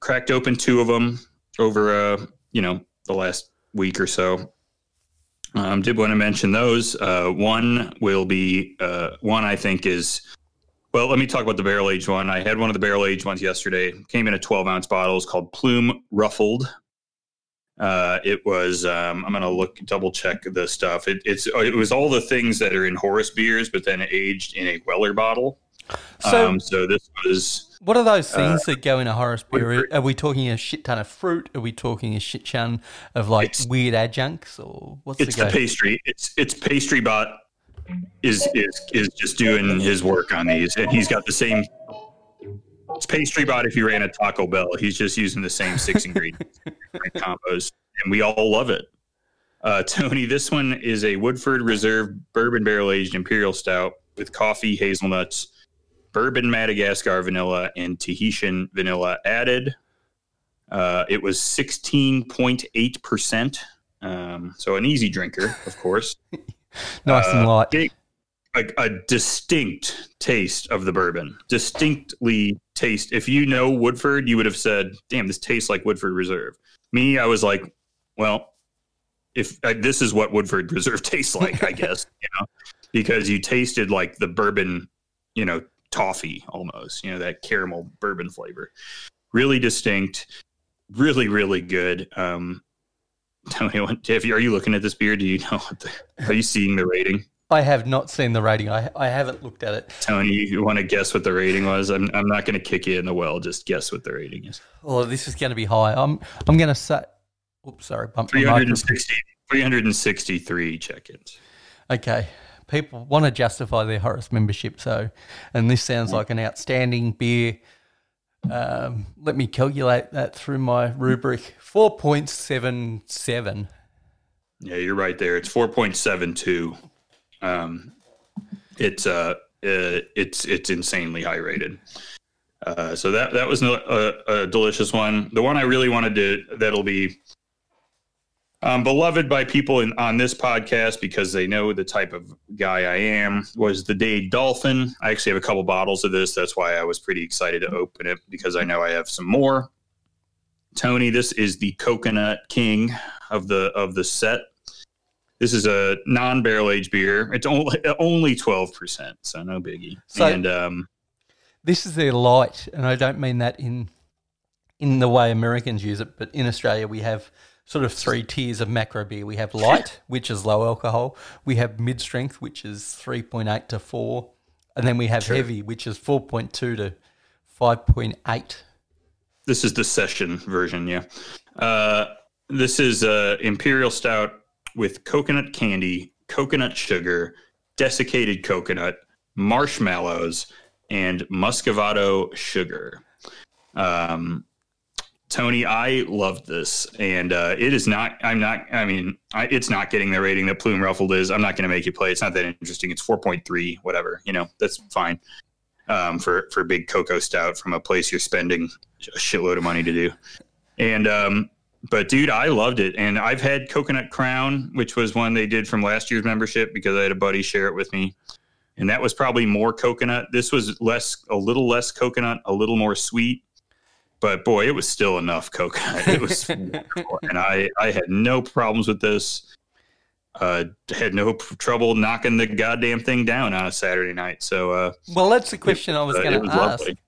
Cracked open two of them over uh, you know the last week or so. Um, did want to mention those. Uh, one will be uh, one I think is well. Let me talk about the barrel aged one. I had one of the barrel aged ones yesterday. Came in a twelve ounce bottle. It's called Plume Ruffled. Uh, it was. Um, I'm gonna look double check the stuff. It, it's it was all the things that are in Horus beers, but then aged in a Weller bottle. So, um, so this was what are those things that go in a Horus beer? Are we talking a shit ton of fruit? Are we talking a shit ton of like weird adjuncts, or what's it's the the pastry. It's it's pastry bot is is is just doing his work on these, and he's got the same. It's pastry bot if you ran a Taco Bell. He's just using the same six ingredients combos, and we all love it. Uh, Tony, this one is a Woodford Reserve bourbon barrel aged imperial stout with coffee, hazelnuts, bourbon Madagascar vanilla, and Tahitian vanilla added. Uh, it was 16.8%. Um, so an easy drinker, of course. nice and Uh, light. Big, a, a distinct taste of the bourbon. Distinctly taste. If you know Woodford, you would have said, "Damn, this tastes like Woodford Reserve." Me, I was like, "Well, if uh, this is what Woodford Reserve tastes like, I guess you know, because you tasted like the bourbon, you know, toffee almost, you know, that caramel bourbon flavor. Really distinct, really, really good. Um, Tony, what- if you, are you looking at this beer? Do you know what the, are you seeing the rating? I have not seen the rating. I I haven't looked at it. Tony, you want to guess what the rating was? I'm, I'm not going to kick you in the well. Just guess what the rating is. Oh, this is going to be high. I'm I'm going to say. Oops, sorry, bumped my microphone. 360, 363 check-ins. Okay. People want to justify their Horus membership, so, and this sounds like an outstanding beer. Um, let me calculate that through my rubric. Four point seven seven. Yeah, you're right there. It's 4.72. Um, it's uh, uh, it's it's insanely high rated. Uh, so that that was a, a, a delicious one. The one I really wanted to that'll be um, beloved by people in, on this podcast because they know the type of guy I am was the Dade Dolphin. I actually have a couple bottles of this. That's why I was pretty excited to open it because I know I have some more. Tony, this is the Coconut King of the of the set. This is a non-barrel aged beer. It's only only twelve percent, so no biggie. So- and um, This is their light, and I don't mean that in in the way Americans use it, but in Australia we have sort of three tiers of macro beer. We have light, which is low alcohol. We have mid strength, which is three point eight to four, and then we have Sure. heavy, which is four point two to five point eight. This is the session version, yeah. Uh, this is uh, imperial stout with coconut candy, coconut sugar, desiccated coconut, marshmallows, and muscovado sugar. Um, Tony, I loved this, and uh, it is not. I'm not. I mean, I, it's not getting the rating that Plume Ruffled is. I'm not going to make you play. It's not that interesting. It's 4.3, whatever. You know, that's fine um, for for big cocoa stout from a place you're spending a shitload of money to do. And um, but dude, I loved it, and I've had Coconut Crown, which was one they did from last year's membership because I had a buddy share it with me, and that was probably more coconut. This was less, a little less coconut, a little more sweet. But boy, it was still enough coconut. It was, and I I had no problems with this. Uh, had no trouble knocking the goddamn thing down on a Saturday night. So uh, Well, that's the question I was going to ask. lovely.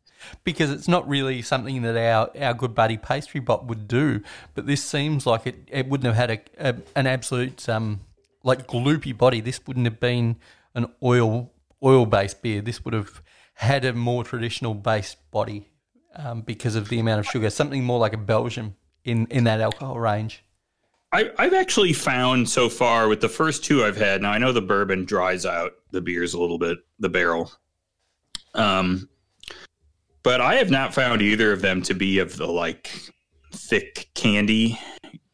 because it's not really something that our, our good buddy pastry bot would do. But this seems like it, it wouldn't have had a, a an absolute um like gloopy body. This wouldn't have been an oil oil based beer. This would have had a more traditional based body um, because of the amount of sugar. Something more like a Belgian in in that alcohol range. I, I've actually found so far with the first two I've had. Now I know the bourbon dries out the beers a little bit, the barrel. Um, but I have not found either of them to be of the like thick candy,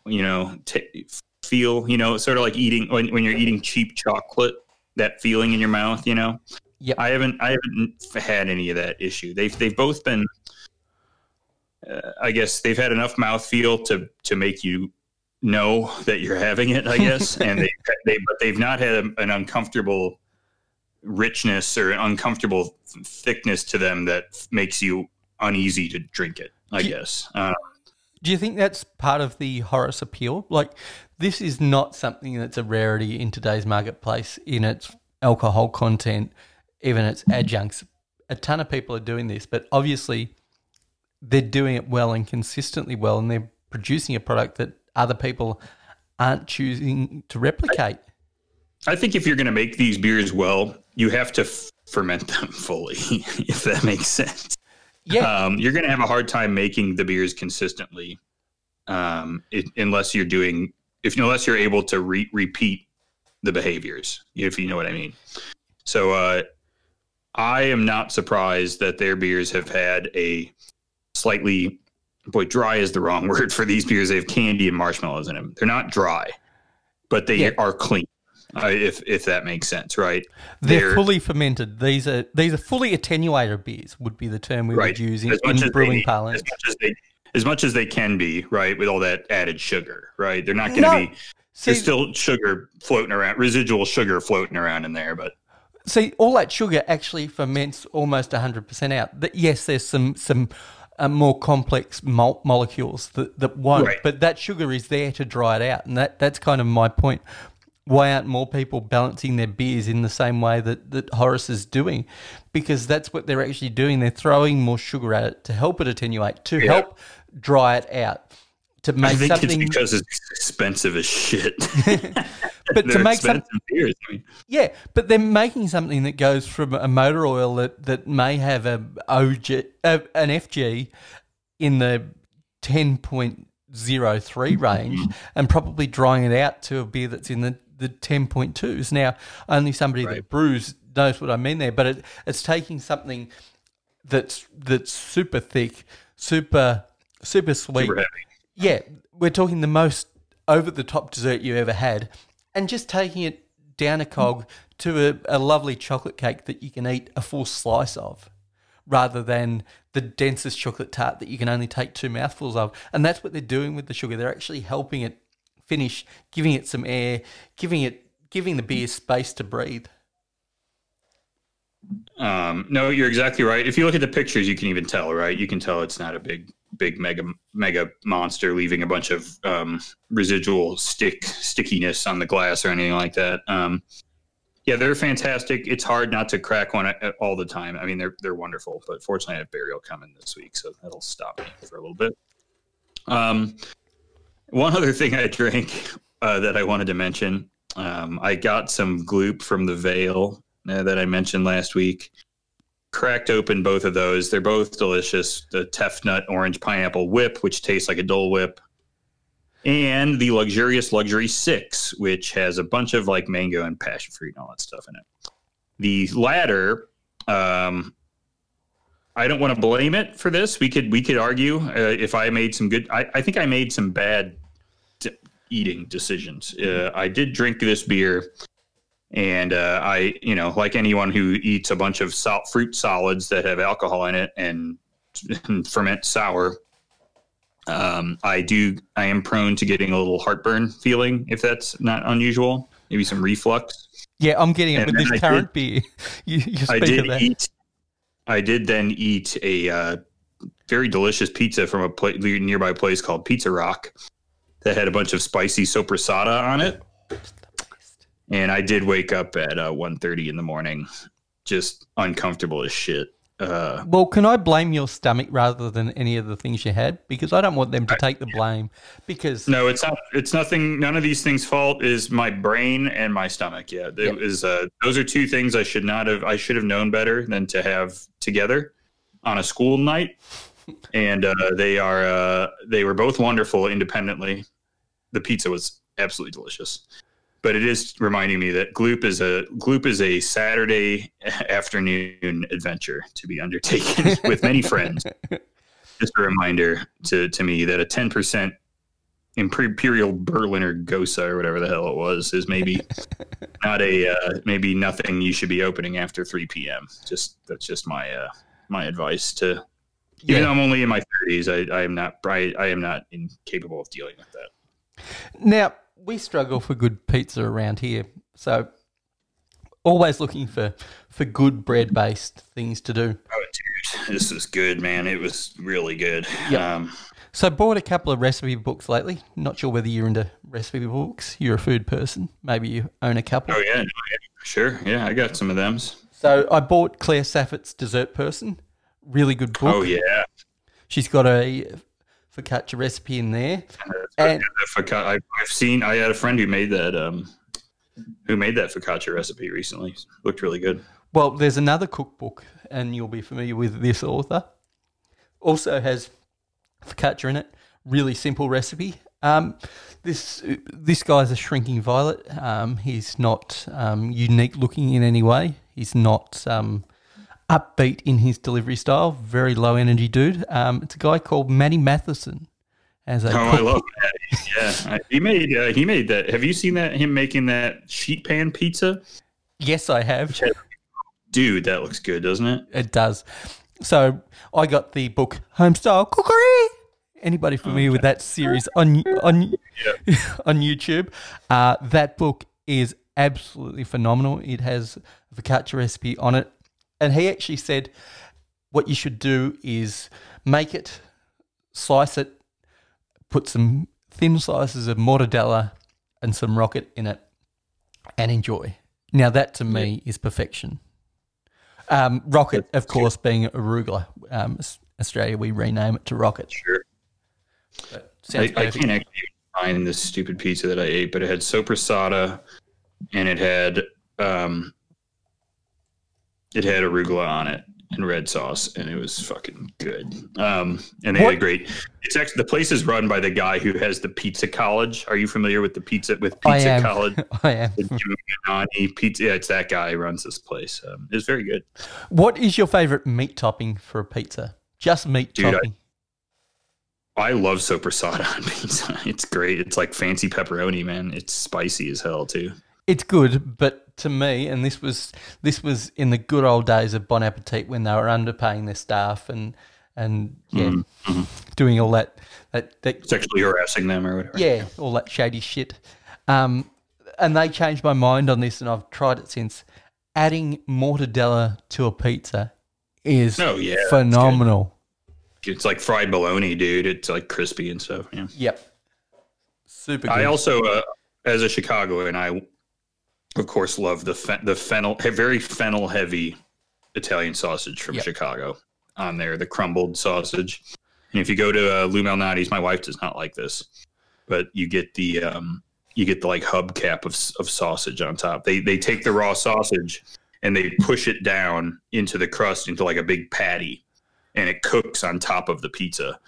you know, t- feel. You know, sort of like eating when when you're eating cheap chocolate. That feeling in your mouth, you know. yeah. I haven't I haven't had any of that issue. They've they've both been. Uh, I guess they've had enough mouthfeel to to make you know that you're having it. I guess, and they they but they've not had a, an uncomfortable richness or an uncomfortable thickness to them that makes you uneasy to drink it. I Do- guess. Uh, Do you think that's part of the Horus appeal? Like, this is not something that's a rarity in today's marketplace in its alcohol content, even its adjuncts. A ton of people are doing this, but obviously they're doing it well and consistently well, and they're producing a product that other people aren't choosing to replicate. I think if you're going to make these beers well, you have to f- ferment them fully, if that makes sense. Yeah, um, you're going to have a hard time making the beers consistently um, it, unless you're doing if unless you're able to re- repeat the behaviors if you know what i mean so uh, i am not surprised that their beers have had a slightly boy dry is the wrong word for these beers they have candy and marshmallows in them they're not dry but they Yeah. are clean uh, if if that makes sense right they're, they're- fully fermented. These are these are fully attenuated beers. Would be the term we right would use in, in brewing they, parlance. as much as they as much as they can be right with all that added sugar right they're not going to No, be See, there's still sugar floating around residual sugar floating around in there but See, all that sugar actually ferments almost 100% out. Th- Yes, there's some some uh, more complex mol- molecules that, that won't, Right. but that sugar is there to dry it out. And that, that's kind of my point. Why aren't more people balancing their beers in the same way that, that Horus is doing? Because that's what they're actually doing. They're throwing more sugar at it to help it attenuate, to Yeah. help dry it out, to i make think something. it's because it's expensive as shit but to make something beers I mean, Yeah, but they're making something that goes from a motor oil that, that may have a OG, uh, an FG in the 10.03 range and probably drying it out to a beer that's in the, the 10.2s. Now, only somebody Right. that brews knows what I mean there, but it, it's taking something that's that's super thick, super super sweet. Super heavy. Yeah, we're talking the most over the top dessert you ever had, and just taking it down a cog to a, a lovely chocolate cake that you can eat a full slice of, rather than the densest chocolate tart that you can only take two mouthfuls of. And that's what they're doing with the sugar. They're actually helping it finish, giving it some air, giving it giving the beer space to breathe. Um, no, you're exactly right. If you look at the pictures, you can even tell, right? You can tell it's not a big, big mega, mega monster leaving a bunch of um, residual stick stickiness on the glass or anything like that. Um, yeah, they're fantastic. It's hard not to crack one all the time. I mean, they're they're wonderful, but fortunately, I have burial coming this week, so that'll stop me for a little bit. Um, one other thing I drank uh, that I wanted to mention, um, I got some gloop from the Veil uh, that I mentioned last week. Cracked open both of those. They're both delicious. The Tefnut Orange Pineapple Whip, which tastes like a Dole Whip, and the Luxurious Luxury Six, which has a bunch of like mango and passion fruit and all that stuff in it. The latter, um, I don't want to blame it for this. We could we could argue uh, if I made some good. I, I think I made some bad eating decisions. Uh, I did drink this beer and uh, I, you know, like anyone who eats a bunch of salt fruit solids that have alcohol in it and, and ferment sour, um, I do. I am prone to getting a little heartburn feeling if that's not unusual. Maybe some reflux. Yeah, I'm getting it And with this current beer. You, you I did eat. I did then eat a uh, very delicious pizza from a pla- nearby place called Pizza Rock that had a bunch of spicy sopressata on it. And I did wake up at uh, 1.30 in the morning, just uncomfortable as shit. Uh, Well, can I blame your stomach rather than any of the things you had? Because I don't want them to take the blame. Because no, it's not. It's nothing. None of these things' fault is my brain and my stomach. Yeah, it Yep. is. Uh, those are two things I should not have. I should have known better than to have together on a school night. And uh, they are. Uh, they were both wonderful independently. The pizza was absolutely delicious. But it is reminding me that Gloop is a Gloop is a Saturday afternoon adventure to be undertaken with many friends. Just a reminder to, to me that a ten percent Imperial Berliner Gose or whatever the hell it was is maybe not a uh, maybe nothing you should be opening after three p.m. Just that's just my uh, my advice to. Even Yeah. though I'm only in my thirties, I, I am not I, I am not incapable of dealing with that. now we struggle for good pizza around here, so always looking for for good bread based things to do. Oh, dude, this is good, man. It was really good. Yep. Um, So bought a couple of recipe books lately. Not sure whether you're into recipe books. You're a food person. Maybe you own a couple. oh yeah, no, yeah, sure. Yeah, I got some of them. So I bought Claire Saffitz's Dessert Person. Really good book. Oh yeah, She's got a focaccia recipe in there. And- I- I've seen. I had a friend who made that. Um, who made that focaccia recipe recently? Looked really good. Well, there's another cookbook, and you'll be familiar with this author. Also has focaccia in it. Really simple recipe. Um, this this guy's a shrinking violet. Um, he's not um, unique looking in any way. He's not um, upbeat in his delivery style. Very low energy dude. Um, it's a guy called Matty Matheson. As a Oh, I love that. Yeah, he made uh, he made that. Have you seen that? Him making that sheet pan pizza, Yes, I have. dude. That looks good, doesn't it? It does. So I got the book Homestyle Cookery. Anybody familiar with that series on on on YouTube? Uh, that book is absolutely phenomenal. It has a focaccia recipe on it, and he actually said what you should do is make it, slice it, put some thin slices of mortadella and some rocket in it, and enjoy. Now that to me is perfection. Um, rocket, of course, being arugula. Um, Australia, we rename it to rocket. Sure. I, I can't actually find this stupid pizza that I ate, but it had sopressata, and it had um, it had arugula on it, and red sauce, and it was fucking good. Um, and they What- had a great. It's actually the place is run by the guy who has the Pizza College. Are you familiar with the pizza with I Pizza am. College? I am. The Giuliani Pizza. Yeah, it's that guy who runs this place. Um, it's very good. What is your favorite meat topping for a pizza? Just meat Dude, I- topping. I love sopressata on pizza. It's great. It's like fancy pepperoni, man. It's spicy as hell too. It's good, but to me, and this was this was in the good old days of Bon Appetit when they were underpaying their staff and and yeah, Mm-hmm. doing all that that, that Sexually harassing them or whatever. yeah, all that shady shit. Um, and they changed my mind on this, and I've tried it since. Adding mortadella to a pizza is Oh, yeah, phenomenal. It's like fried bologna, dude. It's like crispy and stuff. Yeah. Yep, super good. I also, uh, as a Chicagoan, I of course love the fe- the fennel, very fennel heavy Italian sausage from Yep. Chicago on there, the crumbled sausage. And if you go to uh, Lou Malnati's, my wife does not like this, but you get the um, you get the like hubcap of of sausage on top. They they take the raw sausage and they push it down into the crust into like a big patty, and it cooks on top of the pizza.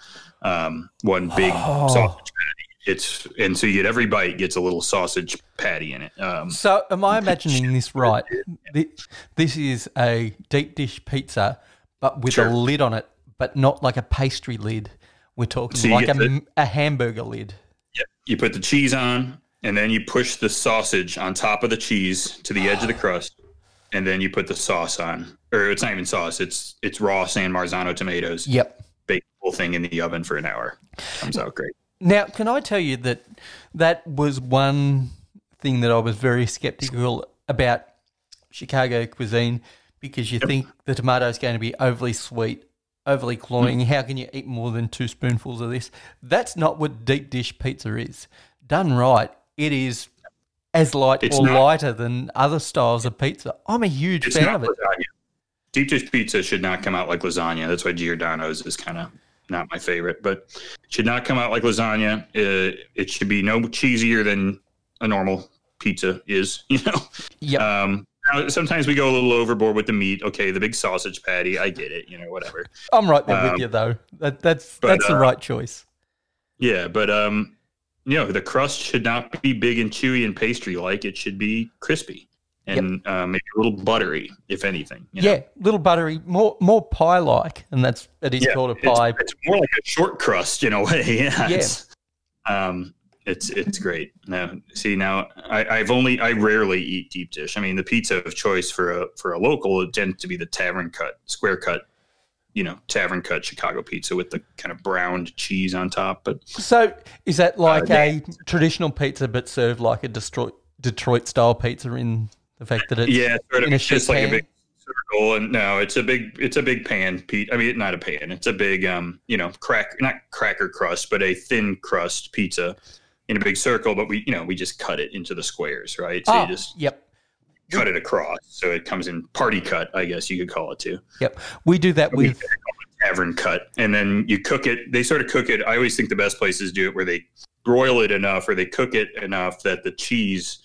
Um, one big Oh. sausage patty. It's and so you get every bite gets a little sausage patty in it. Um, So, am I imagining this right? Thi- This is a deep dish pizza, but with Sure. a lid on it, but not like a pastry lid. We're talking So like a, the- a hamburger lid. Yep. You put the cheese on, and then you push the sausage on top of the cheese to the edge of the crust, and then you put the sauce on. Or it's not even sauce; it's it's raw San Marzano tomatoes. Yep. Bake the whole thing in the oven for an hour. Comes out great. Now, can I tell you that that was one thing that I was very skeptical about Chicago cuisine because you think the tomato is going to be overly sweet, overly cloying. Mm. How can you eat more than two spoonfuls of this? That's not what deep dish pizza is. Done right, it is as light It's or not- lighter than other styles of pizza. I'm a huge fan of it. lasagna. Deep dish pizza should not come out like lasagna. That's why Giordano's is kind of not my favorite, but it should not come out like lasagna. Uh, it should be no cheesier than a normal pizza is. You know. Yep. Um, sometimes we go a little overboard with the meat. Okay, the big sausage patty, I get it. You know, whatever. I'm right there um, with you though. That, that's but, that's the uh, right choice. Yeah, but um, you know, the crust should not be big and chewy and pastry like. It should be crispy and uh, maybe a little buttery, if anything. you know? Yeah, little buttery, more more pie like, and that's it is Yeah, called a pie. It's, more like a short crust in a way. Yeah. Yeah. It's, um, it's it's great. Now, see, now I, I've only I rarely eat deep dish. I mean, the pizza of choice for a for a local it tends to be the tavern cut, square cut, you know, tavern cut Chicago pizza with the kind of browned cheese on top. But So is that like Uh, a traditional pizza but served like a Detroit Detroit style pizza in the fact that it's yeah, sort of it's just sheet like a big circle. And no, it's a big it's a big pan. Pete, I mean, not a pan. It's a big um, you know, crack not cracker crust, but a thin crust pizza in a big circle. But we you know we just cut it into the squares, right? So Oh, you just yep, cut it across. So it comes in party cut, I guess you could call it too. yep. We do that with Tavern cut. And then you cook it. They sort of cook it. I always think the best places do it where they broil it enough or they cook it enough that the cheese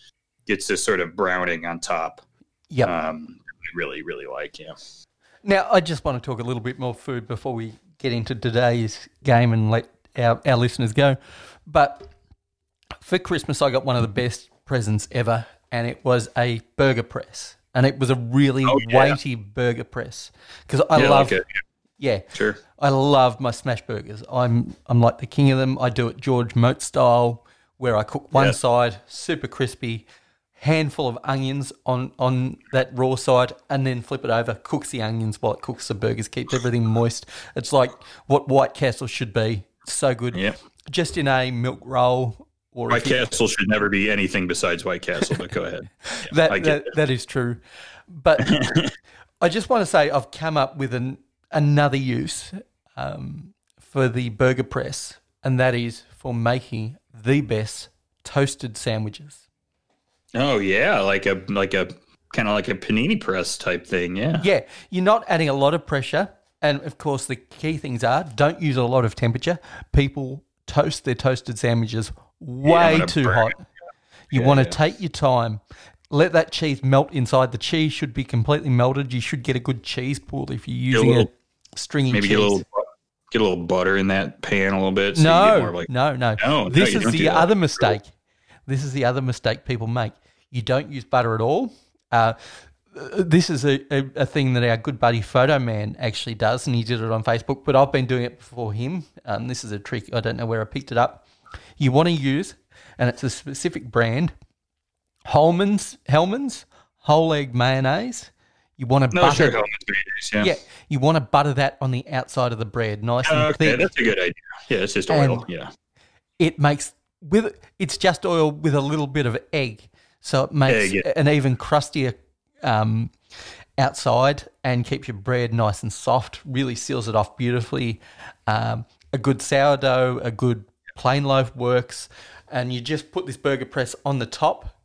gets this sort of browning on top. yep. Um, I really, really like, yeah. Now I just want to talk a little bit more food before we get into today's game and let our, our listeners go. But for Christmas, I got one of the best presents ever, and it was a burger press, and it was a really Oh, yeah. weighty burger press because I yeah, love like it. yeah. Sure. I love my smash burgers. I'm I'm like the king of them. I do it George Motz style, where I cook one Yeah. side super crispy, handful of onions on on that raw side, and then flip it over. Cooks the onions while it cooks the burgers. Keeps everything moist. It's like what White Castle should be. So good. Yeah. Just in a milk roll or White Castle should never be anything besides White Castle, but go ahead. that, that, that is true. But I just want to say I've come up with an, another use um, for the burger press, and that is for making the best toasted sandwiches. Oh yeah, like a like a kind of like a panini press type thing. Yeah. Yeah, you're not adding a lot of pressure. And of course, the key things are don't use a lot of temperature. People toast their toasted sandwiches way gonna too hot. it. You Yeah, want to yeah. take your time. let that cheese melt inside. The cheese should be completely melted. You should get a good cheese pool if you're Get a using a, stringy Maybe cheese. get a little get a little butter in that pan a little bit. So you get no, more like no, no, No, no, This you is the that. other mistake. This is the other mistake people make. You don't use butter at all. Uh, this is a, a, a thing that our good buddy Photo Man actually does, and he did it on Facebook. But I've been doing it before him. Um, this is a trick. I don't know where I picked it up. You want to use, and it's a specific brand, Holman's Hellmann's whole egg mayonnaise. You want to no butter. sure mayonnaise, yeah. yeah, you want to butter that on the outside of the bread, nice and Okay, thick that's a good idea. Yeah, it's just oil. And- yeah. it makes with it's just oil with a little bit of egg, so it makes Egg, yeah. an even crustier um, outside and keeps your bread nice and soft. Really seals it off beautifully. Um, a good sourdough, a good plain loaf works, and you just put this burger press on the top.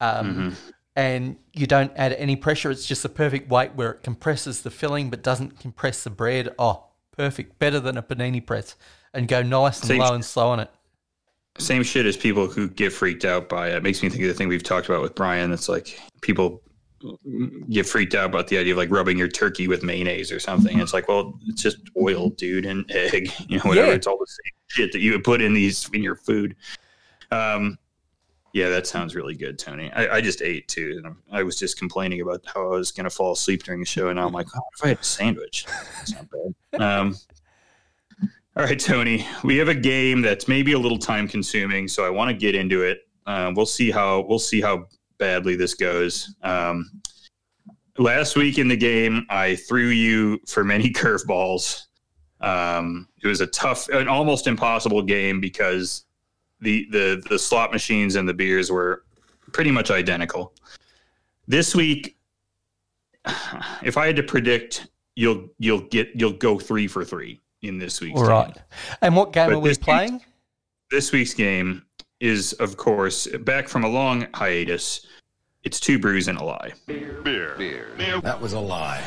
Um, And you don't add any pressure. It's just the perfect weight where it compresses the filling but doesn't compress the bread. Oh, perfect. Better than a panini press. And go nice and Same low and slow on it. Same shit as people who get freaked out by it. It makes me think of the thing we've talked about with Brian. It's like people get freaked out about the idea of like rubbing your turkey with mayonnaise or something. It's like, well, it's just oil, dude, and egg, you know, whatever. Yeah. It's all the same shit that you would put in these in your food. Um, yeah, that sounds really good, Tony. I, I just ate too, and I'm- was just complaining about how I was going to fall asleep during the show, and now I'm like, oh, what if I had a sandwich? That's not bad. Um, all right, Tony, we have a game that's maybe a little time consuming, so I want to get into it. Uh, we'll see how we'll see how badly this goes. Um, last week in the game, I threw you for many curveballs. Um, it was a tough, an almost impossible game because the the the slot machines and the beers were pretty much identical. This week, if I had to predict, you'll you'll get you'll go three for three in this week's All game. right. And what game But are we this week's- playing? This week's game is, of course, back from a long hiatus. It's two brews and a lie. Beer beer, beer. That was a lie.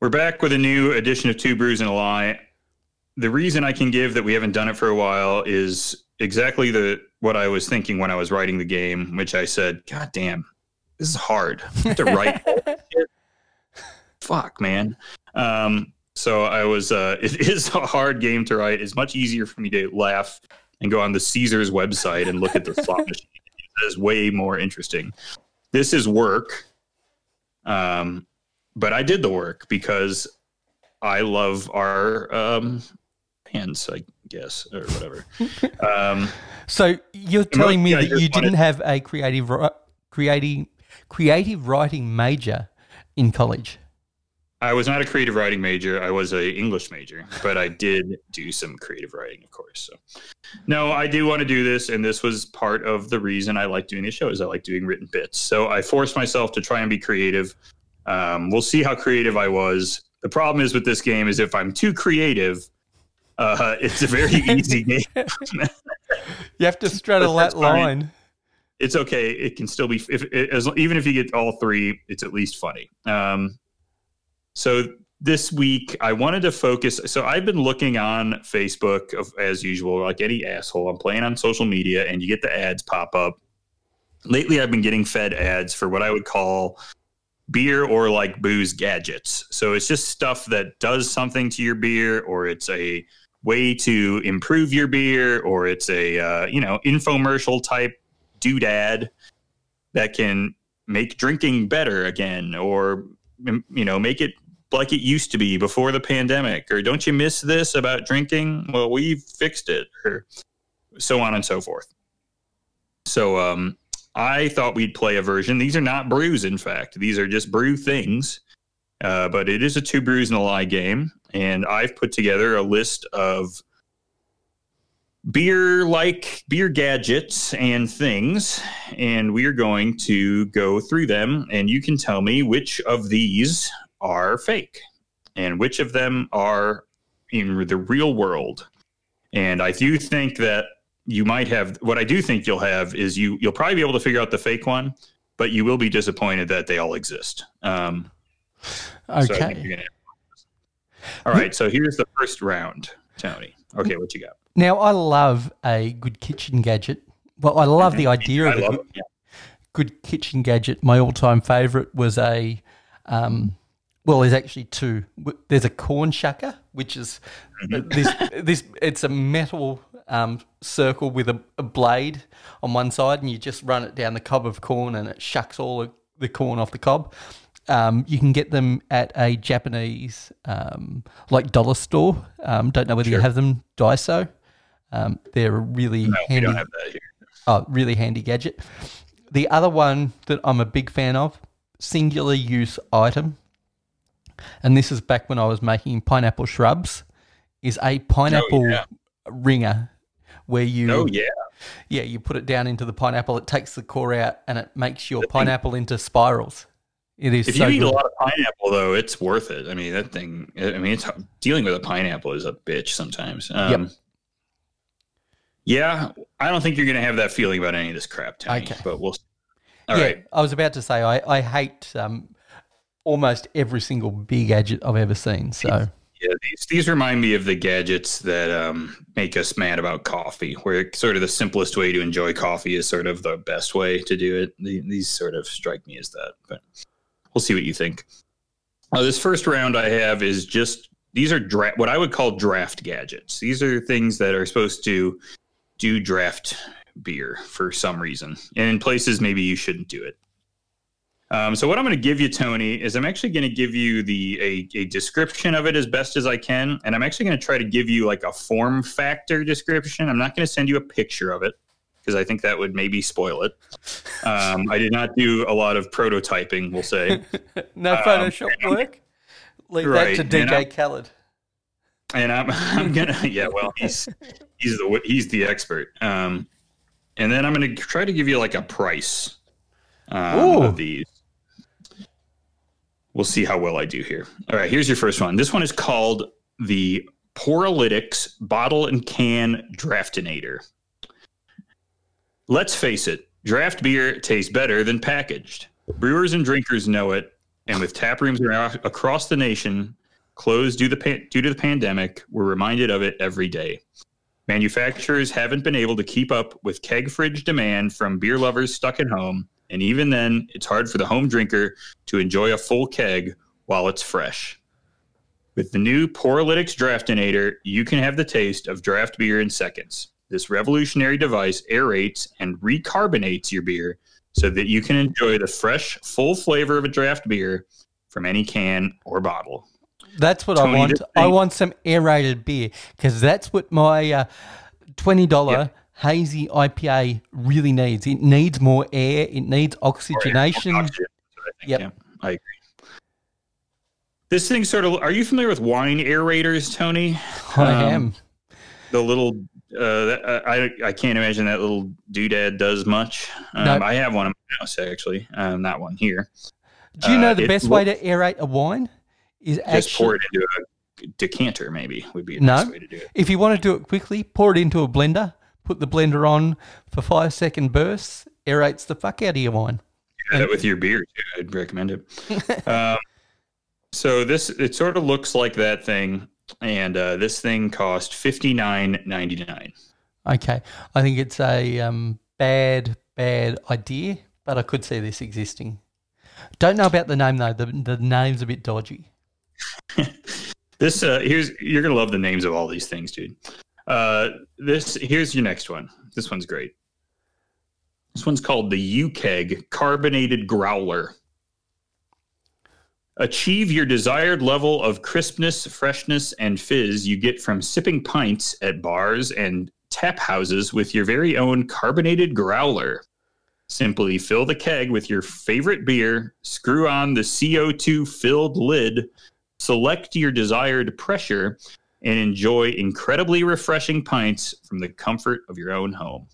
We're back with a new edition of Two Brews and a Lie. The reason I can give that we haven't done it for a while is exactly the what I was thinking when I was writing the game, which I said, God damn, this is hard. I have to write shit. Fuck, man. Um, so I was uh it is a hard game to write. It's much easier for me to laugh and go on the Caesars website and look at the slot machine. That is way more interesting. This is work. Um but I did the work because I love our um, hands, I guess, or whatever. um, So you're telling me that you didn't have a creative creative creative writing major in college. I was not a creative writing major. I was a English major, but I did do some creative writing, of course. So, no, I do want to do this, and this was part of the reason I like doing these shows. I like doing written bits, so I forced myself to try and be creative. Um, we'll see how creative I was. The problem is with this game is if I'm too creative, uh, it's a very easy game. You have to straddle that fine. line. it's okay. It can still be if as even if you get all three, it's at least funny. Um, so this week I wanted to focus. So I've been looking on Facebook as usual, like any asshole. I'm playing on social media, and you get the ads pop up. Lately, I've been getting fed ads for what I would call beer or like booze gadgets. So it's just stuff that does something to your beer, or it's a way to improve your beer, or it's a uh, you know infomercial type doodad that can make drinking better again or you know make it like it used to be before the pandemic or don't you miss this about drinking? Well we've fixed it or so on and so forth. So um i thought we'd play a version. These are not brews in fact. These are just brew things uh, but it is a two brews and a lie game and i've put together a list of beer like beer gadgets and things and we are going to go through them and you can tell me which of these are fake and which of them are in the real world and i do think that you might have what i do think you'll have is you you'll probably be able to figure out the fake one but you will be disappointed that they all exist um, so Okay. gonna all right so here's the first round tony okay what you got Now I love a good kitchen gadget, Well, I love the idea I of a it. Yeah. good kitchen gadget. My all-time favorite was a, um, well, there's actually two. There's a corn shucker, which is this. This it's a metal um, circle with a, a blade on one side, and you just run it down the cob of corn, and it shucks all the, the corn off the cob. Um, you can get them at a Japanese um, like dollar store. Um, don't know whether you have them. Daiso. Um, they're a really No, handy don't have that here. Oh, really handy gadget. The other one that I'm a big fan of, singular use item, and this is back when I was making pineapple shrubs, is a pineapple Oh, yeah. ringer where you Oh yeah. yeah, you put it down into the pineapple, it takes the core out and it makes your pineapple into spirals. It is If so you eat good. a lot of pineapple, though, it's worth it. I mean, that thing. I mean, it's dealing with a pineapple is a bitch sometimes. Um, Yep. Yeah, I don't think you're to have that feeling about any of this crap, Tony. Okay. But we'll. All yeah, right. I was about to say I, I hate um, almost every single big gadget I've ever seen. So Yeah, these these remind me of the gadgets that um, make us mad about coffee, where sort of the simplest way to enjoy coffee is sort of the best way to do it. These sort of strike me as that, but we'll see what you think. Uh, this first round I have is just these are dra- what I would call draft gadgets. These are things that are supposed to do draft beer for some reason, and in places maybe you shouldn't do it. Um, so what I'm going to give you, Tony, is I'm actually going to give you the a, a description of it as best as I can, and I'm actually going to try to give you like a form factor description. I'm not going to send you a picture of it because I think that would maybe spoil it. Um, I did not do a lot of prototyping, we'll say, no Photoshop work. Leave Um, Right, that to DJ Khaled. and I'm I'm gonna yeah, well he's he's the he's the expert. Um, and then I'm going to try to give you like a price um, of these. We'll see how well I do here. All right, here's your first one. This one is called the Poralytics Bottle and Can Draftinator. Let's face it, draft beer tastes better than packaged. Brewers and drinkers know it, and with tap rooms across the nation closed due, due to the pandemic, we're reminded of it every day. Manufacturers haven't been able to keep up with keg fridge demand from beer lovers stuck at home, and even then, it's hard for the home drinker to enjoy a full keg while it's fresh. With the new Poralytics Draftinator, you can have the taste of draft beer in seconds. This revolutionary device aerates and recarbonates your beer so that you can enjoy the fresh, full flavor of a draft beer from any can or bottle. That's what Tony, I want. I want some aerated beer because that's what my uh, twenty dollar Yep. Hazy IPA really needs. It needs more air. It needs oxygenation. Oxygen, that's what I think, Yep. yeah, I agree. This thing sort of. Are you familiar with wine aerators, Tony? I Um, am. The little. Uh, uh, I I can't imagine that little doodad does much. Um, No. I have one in my house actually. Um, not one here. Do you know uh, the best way to aerate a wine is Just pour it into a decanter. Maybe would be the No. best way to do it. if you want to do it quickly, pour it into a blender. Put the blender on for five second bursts. Aerates the fuck out of your wine. that with your beer too. I'd recommend it. um, so this it sort of looks like that thing, and uh, this thing cost fifty nine ninety nine. Okay, I think it's a um, bad, bad idea, but I could see this existing. Don't know about the name though. The the name's a bit dodgy. This uh, here's you're gonna love the names of all these things, dude. Uh, this here's your next one. This one's great. This one's called the UKEG Carbonated Growler. Achieve your desired level of crispness, freshness, and fizz you get from sipping pints at bars and tap houses with your very own carbonated growler. Simply fill the keg with your favorite beer, screw on the CO2 filled lid, select your desired pressure, and enjoy incredibly refreshing pints from the comfort of your own home.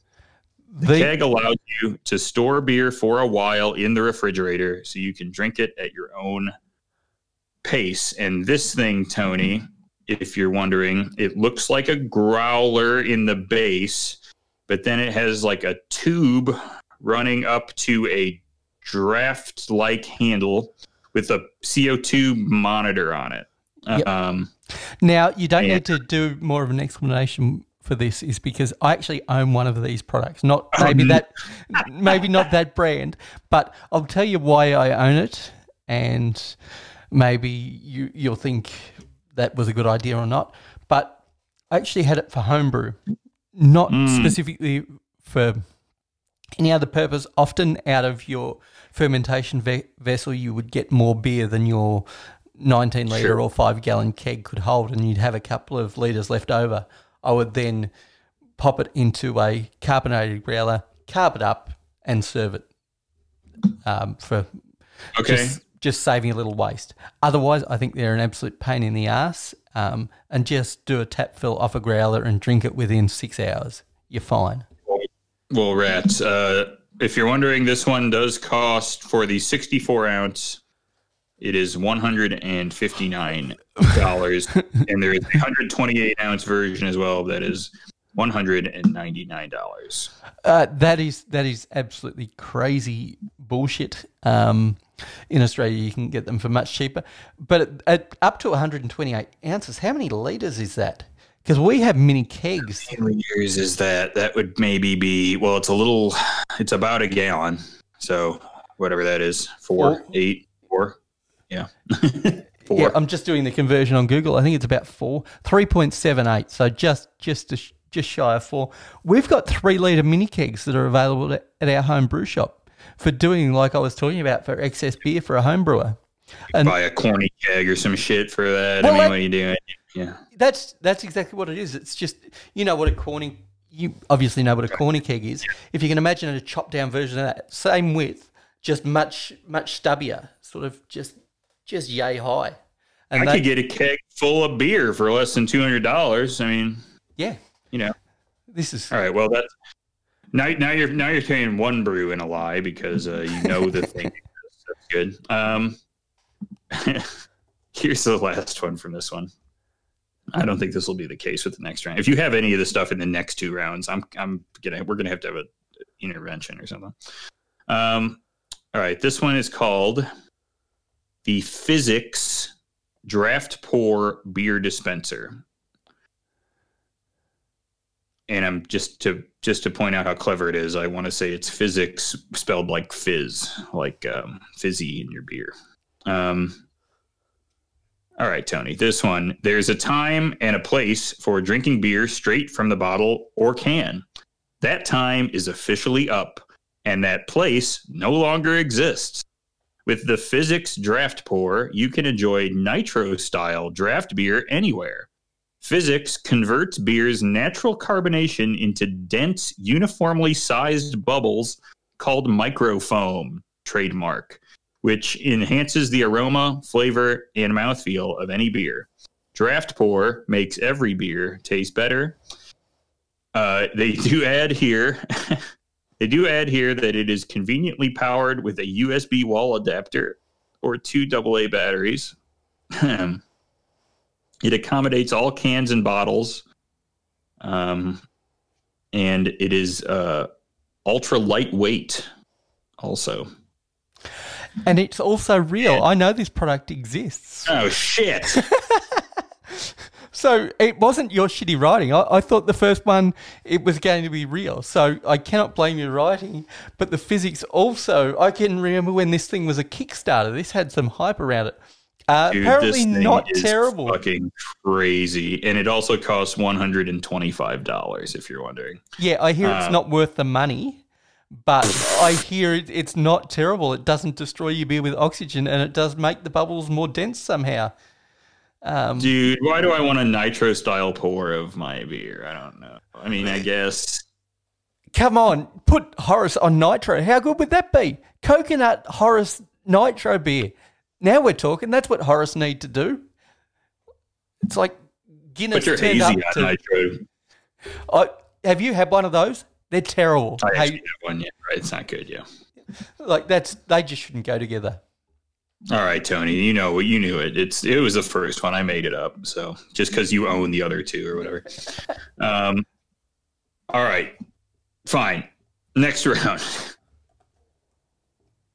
The, The- keg allows you to store beer for a while in the refrigerator so you can drink it at your own pace. And this thing, Tony, if you're wondering, it looks like a growler in the base, but then it has like a tube running up to a draft like handle with a CO2 monitor on it. Yep. Um, Now you don't Yeah. need to do more of an explanation for this is because I actually own one of these products. Not maybe that, maybe not that brand, but I'll tell you why I own it, and maybe you you'll think that was a good idea or not. But I actually had it for homebrew, not specifically for any other purpose. Often out of your fermentation ve- vessel, you would get more beer than your 19 litre Sure. or five gallon keg could hold, and you'd have a couple of litres left over. I would then pop it into a carbonated growler, carb it up, and serve it um, for Okay. just, just saving a little waste. Otherwise, I think they're an absolute pain in the ass. Um, and just do a tap fill off a growler and drink it within six hours. You're fine. Well, rats. Uh, if you're wondering, this one does cost for the 64 ounce. It is 159 dollars, and there is a 128 ounce version as well. That is 199 dollars. Uh, that is that is absolutely crazy bullshit. Um, in Australia, you can get them for much cheaper, but at, at up to 128 ounces, how many liters is that? Because we have mini kegs. Years is that? That would maybe be. Well, it's a little. It's about a gallon. So whatever that is, four, Four. eight, four. Yeah. Yeah, I'm just doing the conversion on Google. I think it's about four, three point seven eight. So just just just shy of four. We've got three liter mini kegs that are available at, at our home brew shop for doing like I was talking about for excess beer for a home brewer. And Buy a corny keg or some shit for that. Well, I mean, that- what are you doing? Yeah. that's that's exactly what it is. It's just you know what a corny you obviously know what a corny keg is. If you can imagine a chopped down version of that, same width, just much much stubbier, sort of just just yay high. And I they- could get a keg full of beer for less than two hundred dollars. I mean, yeah, you know. this is All right. Well, that's now. Now you're now you're saying one brew and a lie because uh, you know the thing. That's good. Um, here's the last one from this one. I don't think this will be the case with the next round. If you have any of the stuff in the next two rounds, I'm I'm gonna we're gonna have to have a intervention or something. Um, all right. This one is called the Fizzics Draft Pour Beer Dispenser and I'm just to just to point out how clever it is. I want to say it's physics spelled like fizz, like um, fizzy in your beer. Um, all right, Tony. This one. There's a time and a place for drinking beer straight from the bottle or can. That time is officially up, and that place no longer exists. With the Fizzics Draft Pour, you can enjoy nitro style draft beer anywhere. Fizzics converts beer's natural carbonation into dense, uniformly sized bubbles called microfoam, trademark, which enhances the aroma, flavor, and mouthfeel of any beer. Draft pour makes every beer taste better. Uh, they do add here, they do add here that it is conveniently powered with a USB wall adapter or two AA batteries. It accommodates all cans and bottles, um, and it is uh, ultra lightweight. Also, and it's also real. I know this product exists. oh shit! So it wasn't your shitty writing. I, I thought the first one it was going to be real. So I cannot blame your writing. But the Fizzics also. I can remember when this thing was a Kickstarter. This had some hype around it. Uh, Dude, apparently this thing not is terrible. Fucking crazy, and it also costs one hundred and twenty-five dollars. If you're wondering, Yeah, I hear it's Uh, not worth the money, but I hear it, it's not terrible. It doesn't destroy your beer with oxygen, and it does make the bubbles more dense somehow. Um, dude, why do I want a nitro style pour of my beer? I don't know. I mean, I guess Come on, put Horus on nitro. How good would that be? Coconut Horus nitro beer. Now we're talking. That's what Horus need to do. It's like Guinness your turned up to. nitro. I, have you had one of those? They're terrible. I Hey, have one. Yeah, right. It's not good. Yeah. like that's they just shouldn't go together. All right, Tony. You know what you knew it. It's it was the first one. I made it up. So just because you own the other two or whatever. Um. All right. Fine. Next round.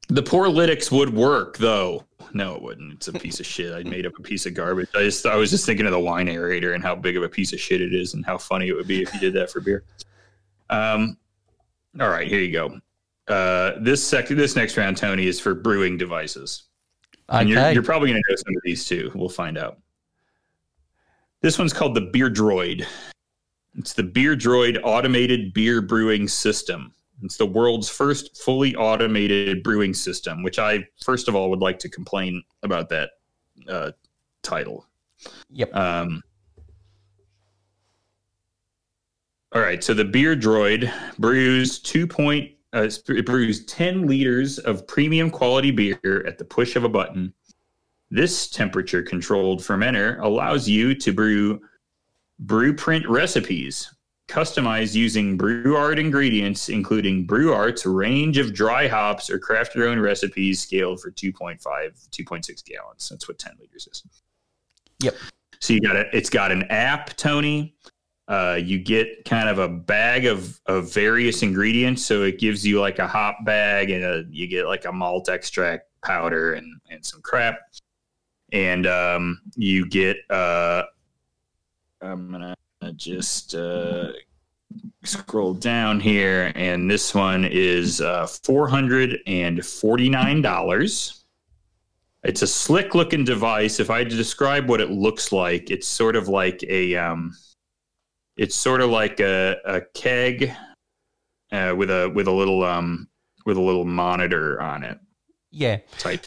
The Poralytics would work though. No, it wouldn't. It's a piece of shit. I made up a piece of garbage. I just I was just thinking of the wine aerator and how big of a piece of shit it is and how funny it would be if you did that for beer. Um all right, here you go. Uh this sec this next round, Tony, is for brewing devices. And you're, you're probably gonna know some of these too. We'll find out. This one's called the Beer Droid. It's the Beer Droid automated beer brewing system. It's the world's first fully automated brewing system, which I first of all would like to complain about that uh, title. Yep. Um, all right, so the Beer Droid brews two point uh, it brews ten liters of premium quality beer at the push of a button. This temperature controlled fermenter allows you to brew brewprint recipes customized using BrewArt ingredients, including BrewArt's range of dry hops or craft your own recipes scaled for 2.5, 2.6 gallons. That's what 10 liters is. Yep. So you got it. It's got an app, Tony. Uh, you get kind of a bag of, of various ingredients. So it gives you like a hop bag and a, you get like a malt extract powder and, and some crap. And um, you get, uh, I'm going to just uh, scroll down here. And this one is uh, $449. It's a slick looking device. If I had to describe what it looks like, it's sort of like a, um, it's sort of like a, a keg uh, with a with a little um, with a little monitor on it. Yeah. Type.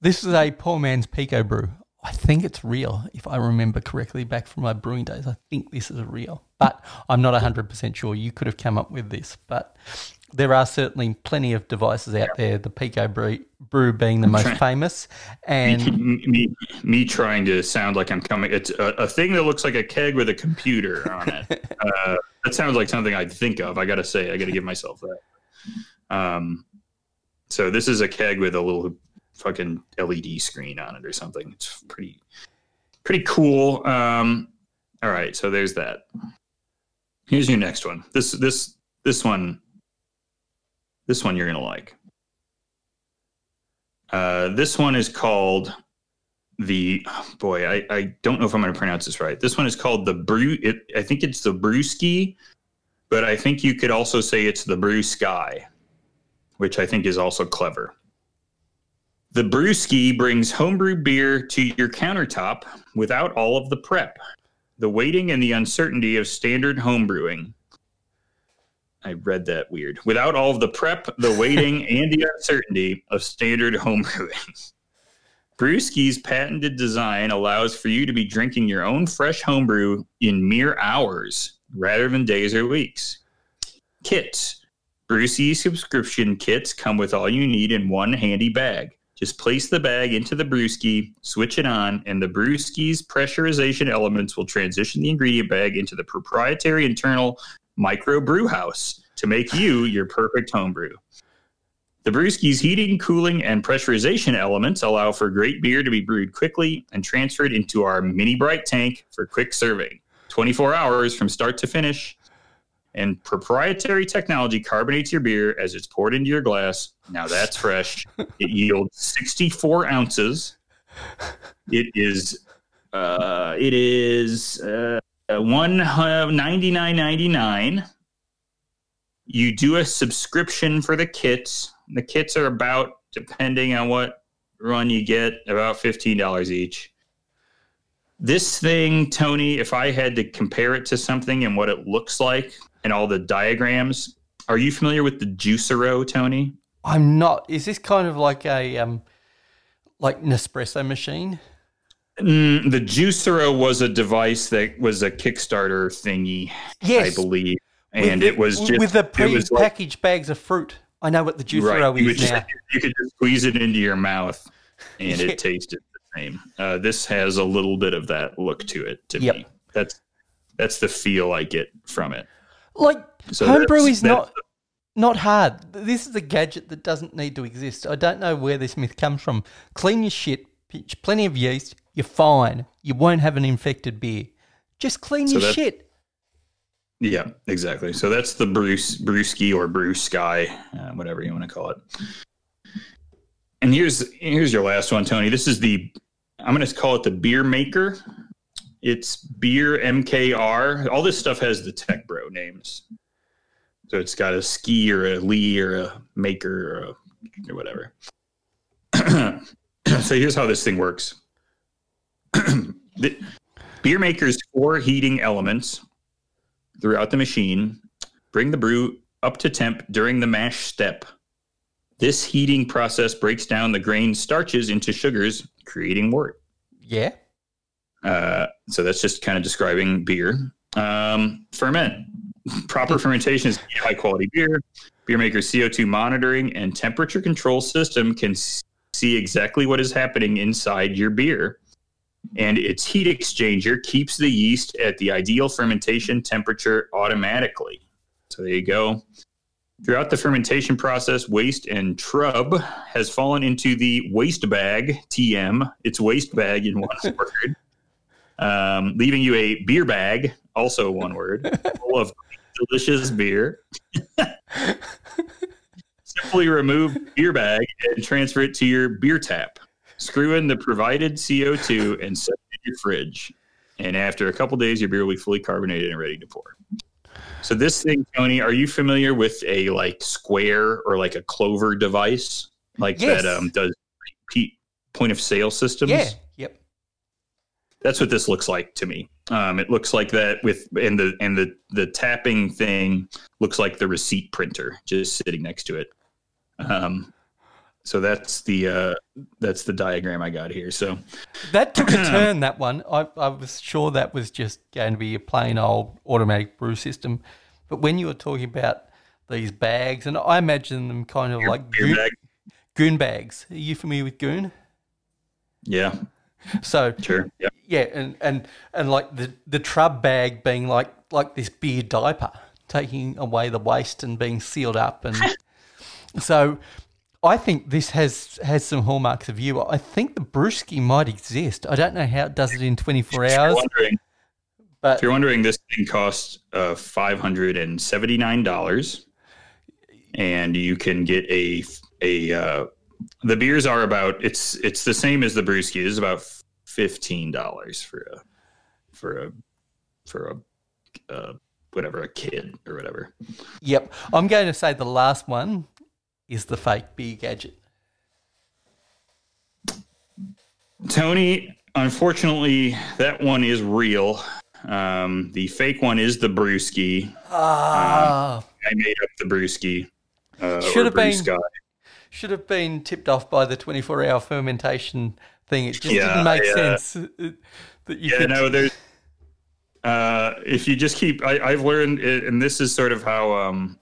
This is a poor man's PicoBrew. I think it's real, if I remember correctly back from my brewing days. I think this is real, but I'm not 100% sure. You could have come up with this, but there are certainly plenty of devices out there, the PicoBrew, brew being the most famous. And me, me trying to sound like I'm coming. It's a, a thing that looks like a keg with a computer on it. uh, that sounds like something I'd think of. I got to say, I got to give myself that. Um, so this is a keg with a little fucking LED screen on it or something. It's pretty, pretty cool. Um, all right, so there's that. Here's your next one. This this this one. This one you're gonna like. Uh, this one is called the boy. I, I don't know if I'm going to pronounce this right. This one is called the brew. It, I think it's the brewski, but I think you could also say it's the brew sky, which I think is also clever. The brewski brings homebrew beer to your countertop without all of the prep, the waiting, and the uncertainty of standard homebrewing. I read that weird. Without all of the prep, the waiting, and the uncertainty of standard home homebrewing. Brewski's patented design allows for you to be drinking your own fresh homebrew in mere hours rather than days or weeks. Kits. Brewski subscription kits come with all you need in one handy bag. Just place the bag into the brewski, switch it on, and the brewski's pressurization elements will transition the ingredient bag into the proprietary internal micro brew house to make you your perfect homebrew. The brewski's heating, cooling, and pressurization elements allow for great beer to be brewed quickly and transferred into our mini bright tank for quick serving. 24 hours from start to finish. And proprietary technology carbonates your beer as it's poured into your glass. Now that's fresh. it yields 64 ounces. It is uh, it is uh, one ninety nine ninety nine. You do a subscription for the kits. The kits are about, depending on what run you get, about fifteen dollars each. This thing, Tony, if I had to compare it to something and what it looks like and all the diagrams, are you familiar with the Juicero, Tony? I'm not. Is this kind of like a um, like Nespresso machine? Mm, the Juicero was a device that was a Kickstarter thingy, Yes, I believe, and the- it was just with the was like- pre-packaged bags of fruit. I know what the Juicero right. Is just, now. you could just squeeze it into your mouth, and Yeah. it tasted the same. Uh, this has a little bit of that look to it to Yep. me. That's that's the feel I get from it. Like So homebrew is not not hard. This is a gadget that doesn't need to exist. I don't know where this myth comes from. Clean your shit, pitch plenty of yeast, you're fine. You won't have an infected beer. Just clean So your that- shit. Yeah, exactly. So that's the Bruce Brewski or Bruce Sky, uh, whatever you want to call it. and here's here's your last one, Tony. This is the I'm going to call it the beer maker. It's beer MKR. All this stuff has the tech bro names. So it's got a ski or a Lee or a maker or, a, or whatever. so here's how this thing works. The beer maker's four heating elements throughout the machine bring the brew up to temp during the mash step. This heating process breaks down the grain starches into sugars, creating wort. Yeah. Uh, so that's just kind of describing beer. Um, ferment. Proper fermentation is high quality beer. Beer maker's CO2 monitoring and temperature control system can see exactly what is happening inside your beer. And its heat exchanger keeps the yeast at the ideal fermentation temperature automatically. So there you go. Throughout the fermentation process, waste and trub has fallen into the waste bag, TM. It's waste bag in one word, um, leaving you a beer bag, also one word, full of delicious beer. Simply remove beer bag and transfer it to your beer tap. Screw in the provided CO2 and set it in your fridge. And after a couple days, your beer will be fully carbonated and ready to pour. So this thing, Tony, are you familiar with a like square or like a clover device like Yes. that um, does repeat point of sale systems? Yeah. Yep. That's what this looks like to me. Um, it looks like that with and the and the the tapping thing looks like the receipt printer just sitting next to it. Um, so that's the uh, that's the diagram I got here. So That took a turn, that one. I, I was sure that was just going to be a plain old automatic brew system. But when you were talking about these bags, and I imagine them kind of like beer goon, bag, goon bags. Are you familiar with goon? yeah, So sure, yeah. yeah, and, and, and like the, the trub bag being like like this beer diaper, taking away the waste and being sealed up, and so I think this has has some hallmarks of you. I think the brewski might exist. I don't know how it does it in twenty four If hours, wondering, but if you're wondering, this thing costs uh, five hundred and seventy nine dollars, and you can get a a uh, the beers are about it's it's the same as the brewski. Is about fifteen dollars for a for a for a uh, whatever a kid or whatever. yep, I'm going to say the last one is the fake beer gadget. Tony, unfortunately, that one is real. Um, the fake one is the brewski. Ah, I made up the brewski. Uh, Should have been- should have been tipped off by the twenty four hour fermentation thing. It just Yeah, didn't make uh, sense uh, that you Yeah, could. no, there's. Uh, if you just keep, I, I've learned, and this is sort of how um,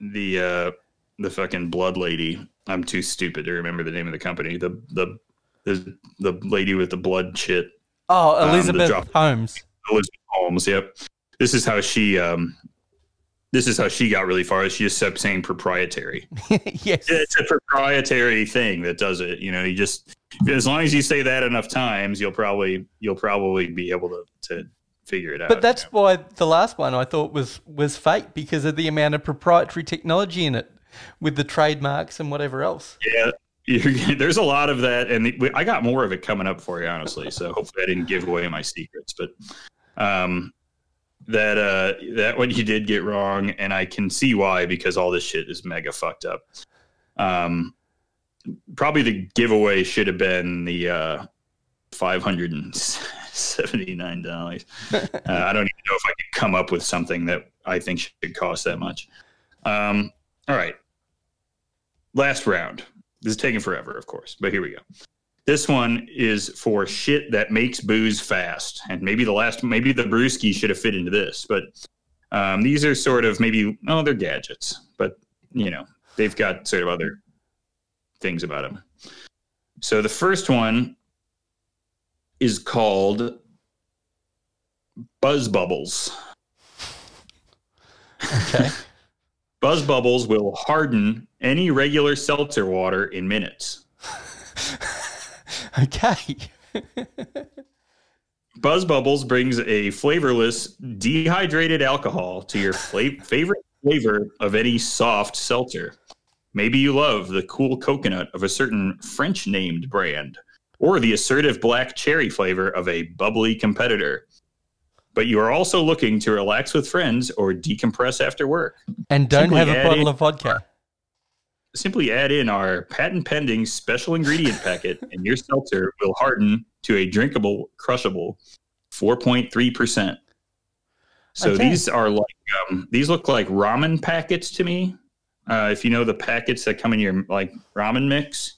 the uh, the fucking blood lady. I'm too stupid to remember the name of the company. The the the, the lady with the blood shit. oh, um, Elizabeth drop- Holmes. Elizabeth Holmes. Yep. This is how she. Um, this is how she got really far. She just kept saying proprietary. yes. it's a proprietary thing that does it. You know, you just as long as you say that enough times, you'll probably you'll probably be able to to figure it out. But that's why the last one I thought was was fake because of the amount of proprietary technology in it, with the trademarks and whatever else. yeah. There's a lot of that, and I got more of it coming up for you, honestly. So hopefully, I didn't give away my secrets. But um, that uh, that one you did get wrong, and I can see why because all this shit is mega fucked up. Um, probably the giveaway should have been the uh, five hundred and seventy nine dollars. uh, I don't even know if I could come up with something that I think should cost that much. Um, all right, last round. This is taking forever, of course, but here we go. This one is for shit that makes booze fast, and maybe the last, maybe the brewski should have fit into this, but um, these are sort of maybe oh they're gadgets, but you know they've got sort of other things about them. So the first one is called Buzz Bubbles. Okay. Buzz Bubbles will harden any regular seltzer water in minutes. okay. Buzz Bubbles brings a flavorless, dehydrated alcohol to your fla- favorite flavor of any soft seltzer. Maybe you love the cool coconut of a certain French named brand or the assertive black cherry flavor of a bubbly competitor. But you are also looking to relax with friends or decompress after work. And don't Simply have a bottle in- of vodka. Simply add in our patent pending special ingredient packet, and your seltzer will harden to a drinkable, crushable 4.3%. So Okay. these are like, um, these look like ramen packets to me. Uh, if you know the packets that come in your like ramen mix,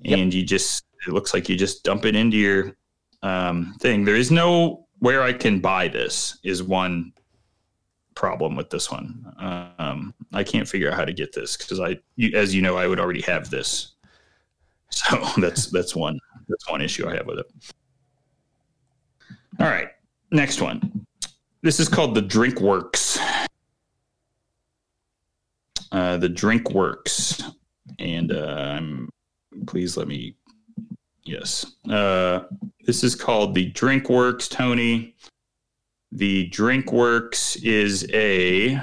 Yep. and you just, it looks like you just dump it into your um, thing. There is no where I can buy this, is one problem with this one. Um, I can't figure out how to get this because I, you, as you know, I would already have this. So that's that's one that's one issue I have with it. All right, next one. This is called the DrinkWorks. Uh, the DrinkWorks, and uh, I'm please let me. Yes, uh, this is called the DrinkWorks, Tony. The DrinkWorks is a.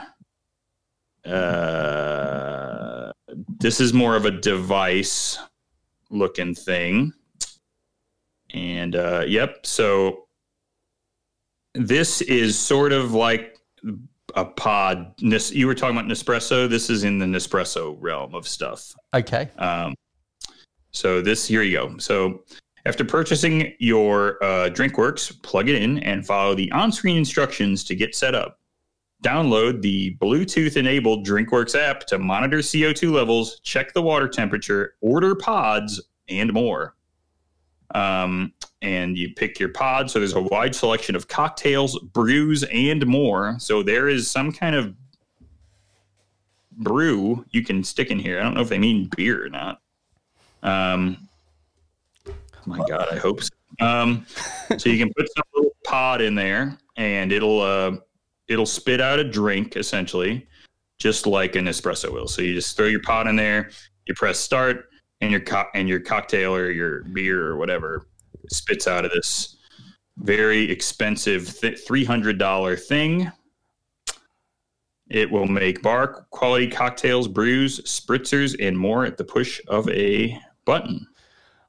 Uh, this is more of a device looking thing. And uh, yep, so this is sort of like a pod. You were talking about Nespresso. This is in the Nespresso realm of stuff. Okay. Um, so this here you go. So after purchasing your uh, DrinkWorks, plug it in and follow the on-screen instructions to get set up. Download the Bluetooth-enabled DrinkWorks app to monitor CO2 levels, check the water temperature, order pods, and more. Um, and you pick your pod. So there's a wide selection of cocktails, brews, and more. So there is some kind of brew you can stick in here. I don't know if they mean beer or not. Um, my God, I hope so. Um, so you can put some little pod in there, and it'll uh, it'll spit out a drink essentially, just like an espresso will. So you just throw your pod in there, you press start, and your co- and your cocktail or your beer or whatever spits out of this very expensive th- three hundred dollar thing. It will make bar quality cocktails, brews, spritzers, and more at the push of a button.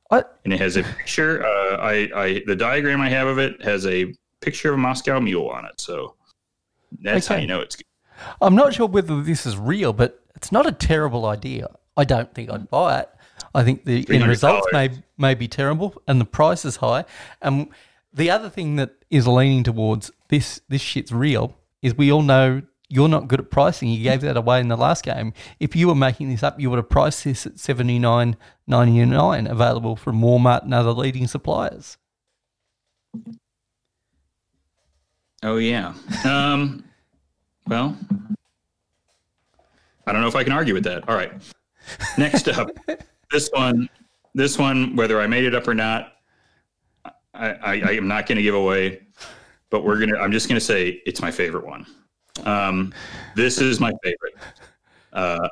What? And it has a picture. Uh, I, I the diagram I have of it has a picture of a Moscow Mule on it. So that's how you know it's good. I'm not sure whether this is real, but it's not a terrible idea. I don't think I'd buy it. I think the end results may may be terrible and the price is high. And the other thing that is leaning towards this this shit's real is we all know you're not good at pricing. You gave that away in the last game. If you were making this up, you would have priced this at seventy nine ninety nine, available from Walmart and other leading suppliers. Oh yeah. Um, well, I don't know if I can argue with that. All right. Next up, this one. This one, whether I made it up or not, I, I, I am not going to give away. But we're gonna. I'm just going to say it's my favorite one. Um, this is my favorite. Uh,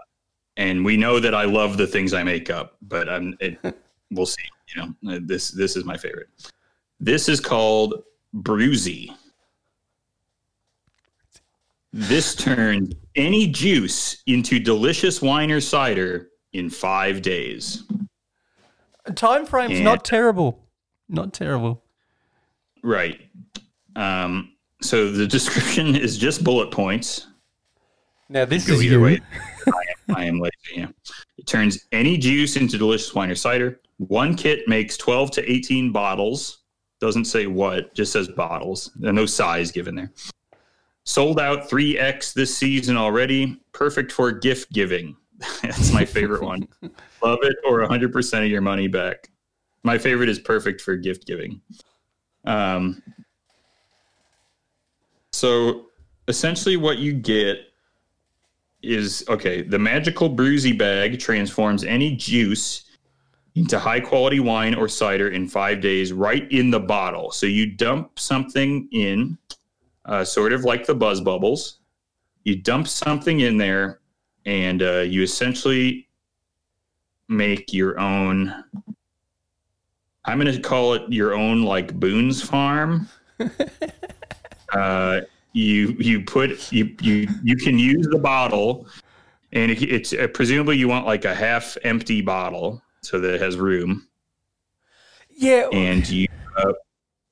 and we know that I love the things I make up, but I'm. It, we'll see. You know, uh, this this is my favorite. This is called Bruzy. This turns any juice into delicious wine or cider in five days. Time frame's Yeah. not terrible. Not terrible. Right. Um, so the description is just bullet points. Now this is either you. way. I am, I am lazy. Yeah. It turns any juice into delicious wine or cider. One kit makes 12 to 18 bottles. Doesn't say what, just says bottles. There's no size given there. Sold out 3x this season already. Perfect for gift giving. That's my favorite one. Love it or 100% of your money back. My favorite is perfect for gift giving. Um, so essentially, what you get is okay. The magical Bruzy bag transforms any juice into high quality wine or cider in five days, right in the bottle. So you dump something in, uh, sort of like the buzz bubbles. You dump something in there, and uh, you essentially make your own. I'm going to call it your own like Boone's Farm. uh, you you put you you you can use the bottle and it, it's uh, presumably you want like a half empty bottle so that it has room, Yeah. and you uh,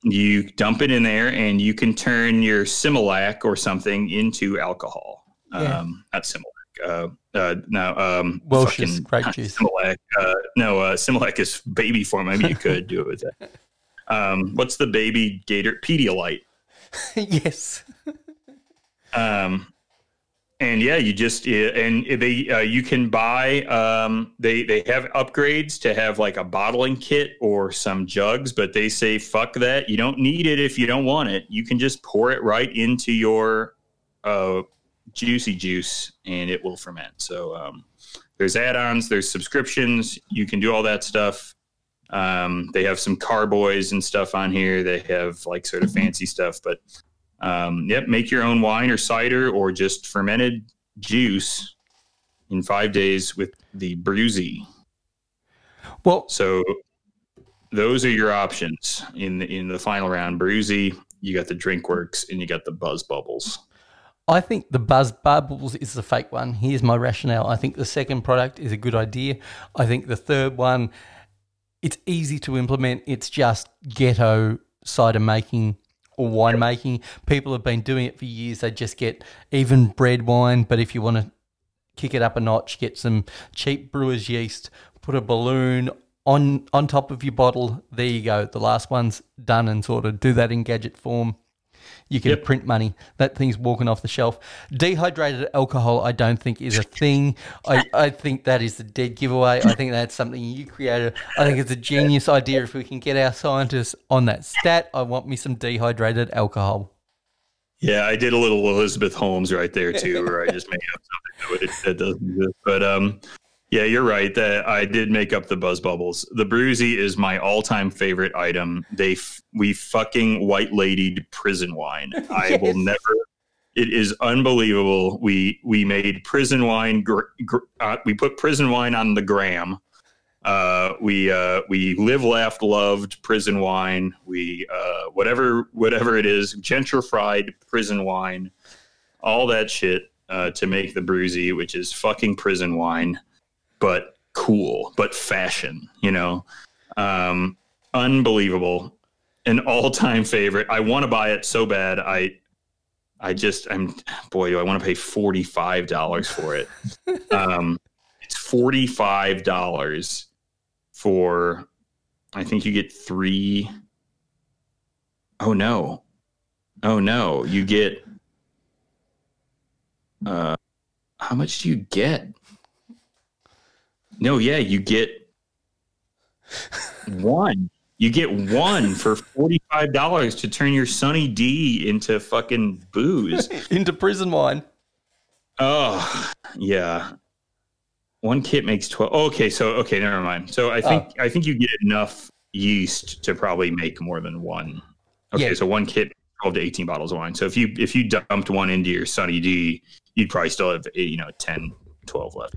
you dump it in there, and you can turn your Similac or something into alcohol. Yeah. Um, not Similac. Uh, uh, no, um, fucking- grape juice. Similac. Uh, no, uh, Similac is baby form. Maybe you could do it with that. Um, what's the baby gator? Pedialyte. yes. Um, and yeah, you just and they uh, you can buy um, they they have upgrades to have like a bottling kit or some jugs, but they say fuck that. You don't need it if you don't want it. You can just pour it right into your uh, juicy juice, and it will ferment. So um, there's add-ons, there's subscriptions. You can do all that stuff. Um, they have some carboys and stuff on here. They have like sort of fancy stuff, but um, yep, make your own wine or cider or just fermented juice in five days with the Bruzy. Well, So those are your options in the, in the final round. Bruzy, you got the DrinkWorks, and you got the Buzz Bubbles. I think the Buzz Bubbles is the fake one. Here's my rationale. I think the second product is a good idea. I think the third one, it's easy to implement. It's just ghetto cider making or wine making. People have been doing it for years. They just get even bread wine, but if you want to kick it up a notch, get some cheap brewer's yeast, put a balloon on on top of your bottle. There you go. The last one's done and sorted. Do that in gadget form. You can Yep. print money. That thing's walking off the shelf. Dehydrated alcohol, I don't think is a thing. I, I think that is a dead giveaway. I think that's something you created. I think it's a genius idea. If we can get our scientists on that stat, I want me some dehydrated alcohol. Yeah, I did a little Elizabeth Holmes right there too, where I just made up something that, that doesn't exist. But um, yeah, you're right. That I did make up the Buzz Bubbles. The Bruzy is my all-time favorite item. They f- we fucking white ladied prison wine. I will never. It is unbelievable. We we made prison wine. Gr- gr- uh, we put prison wine on the gram. Uh, we uh, we live, laughed, loved prison wine. We uh, whatever whatever it is, gentrified prison wine, all that shit uh, to make the Bruzy, which is fucking prison wine, but cool, but fashion. You know, um, unbelievable, an all time favorite. I want to buy it so bad. I I just I'm boy, do I want to pay forty five dollars for it. um, it's forty five dollars for I think you get three oh no. Oh no. You get uh how much do you get? No, yeah, you get one. You get one for forty five dollars to turn your Sunny D into fucking booze. Into prison wine. Oh, yeah. One kit makes 12. okay, so okay, never mind. So I think ah. I think you get enough yeast to probably make more than one. Okay, Yeah. so one kit 12 to 18 bottles of wine. So if you if you dumped one into your Sunny D, you'd probably still have you know 10 12 left.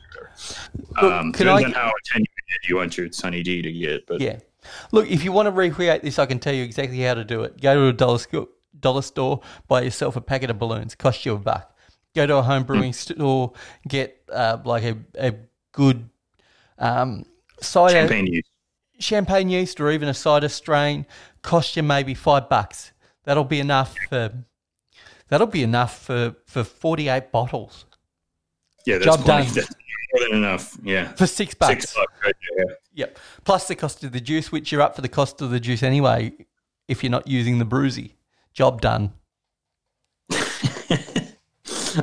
Look, Um, depends I- on how attenuated you want your Sunny D to get, but Yeah. Look, if you want to recreate this, I can tell you exactly how to do it. Go to a dollar, sco- dollar store, buy yourself a packet of balloons. Cost you a buck. Go to a home brewing store, get uh, like a, a good um, cider, champagne use. champagne yeast, or even a cider strain. Cost you maybe five bucks. That'll be enough for. That'll be enough for, for forty eight bottles Yeah, that's Job plenty. done. That's more than enough. Yeah. for six bucks. Six bucks right there. Yep. Plus the cost of the juice, which you're up for the cost of the juice anyway, if you're not using the Bruzy. Job done.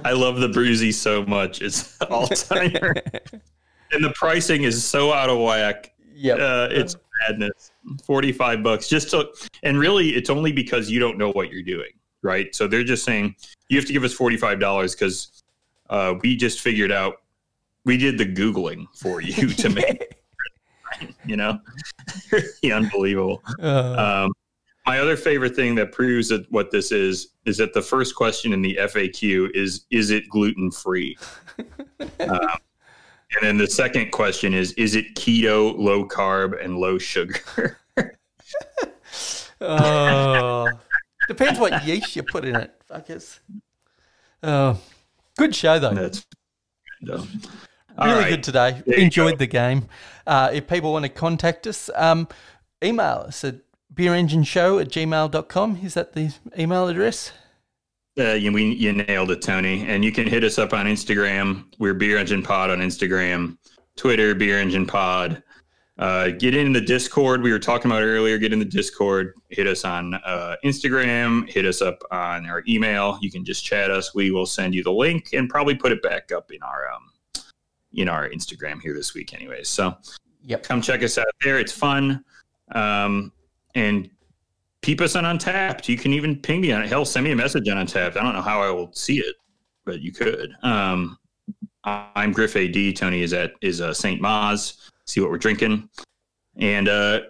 I love the Bruzy so much. It's all timer. and the pricing is so out of whack. Yep. Uh, it's madness. 45 bucks just to, and really it's only because you don't know what you're doing, right? So they're just saying you have to give us $45 because uh, we just figured out we did the Googling for you to make, you know, unbelievable. Uh, Um, my other favorite thing that proves that what this is is that the first question in the FAQ is is it gluten free, um, and then the second question is is it keto, low carb, and low sugar. oh. Depends what yeast you put in it. Fuckers. Oh. Good show, though. That's really good today. Enjoyed the game. Uh, if people want to contact us, um, email us at beerengineshow at gmail.com. Is that the email address? Uh, you, we, you nailed it, Tony. And you can hit us up on Instagram. We're Beer Engine Pod on Instagram, Twitter, Beer Engine Pod. Uh, get in the Discord we were talking about earlier. Get in the Discord. Hit us on uh, Instagram. Hit us up on our email. You can just chat us. We will send you the link and probably put it back up in our um, in our Instagram here this week, anyways. So, yep, come check us out there. It's fun. Um, and peep us on Untappd. You can even ping me on it. Hell, send me a message on Untappd. I don't know how I will see it, but you could. Um, I'm Griff AD. Tony is at is uh, St. Maz. See what we're drinking, and uh,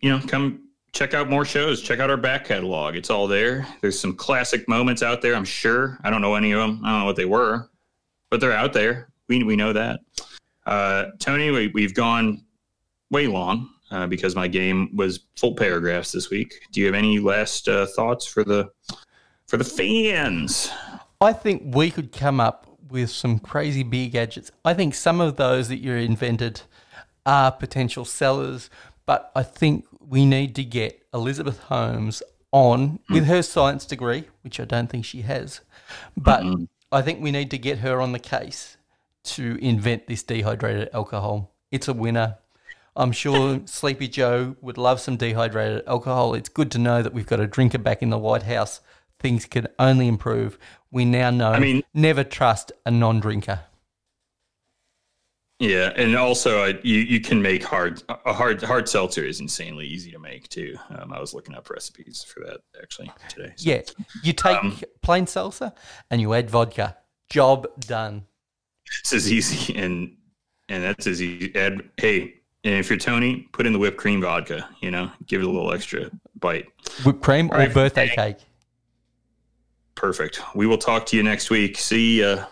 you know, come check out more shows. Check out our back catalog. It's all there. There's some classic moments out there. I'm sure. I don't know any of them. I don't know what they were, but they're out there. We we know that. Uh, Tony, we, we've gone way long uh, because my game was full paragraphs this week. Do you have any last uh, thoughts for the for the fans? I think we could come up with some crazy beer gadgets. I think some of those that you invented are potential sellers, but I think we need to get Elizabeth Holmes on mm. with her science degree, which I don't think she has, but mm-hmm. I think we need to get her on the case to invent this dehydrated alcohol. It's a winner. I'm sure Sleepy Joe would love some dehydrated alcohol. It's good to know that we've got a drinker back in the White House. Things can only improve. We now know. I mean, never trust a non-drinker. Yeah, and also uh, you you can make hard a hard hard seltzer is insanely easy to make too. Um, I was looking up recipes for that actually today. So. Yeah, you take um, plain seltzer and you add vodka. Job done. It's as easy and and that's as easy. Add hey, and if you're Tony, put in the whipped cream vodka. You know, give it a little extra bite. Whipped cream or right, birthday cake. Perfect. We will talk to you next week. See ya.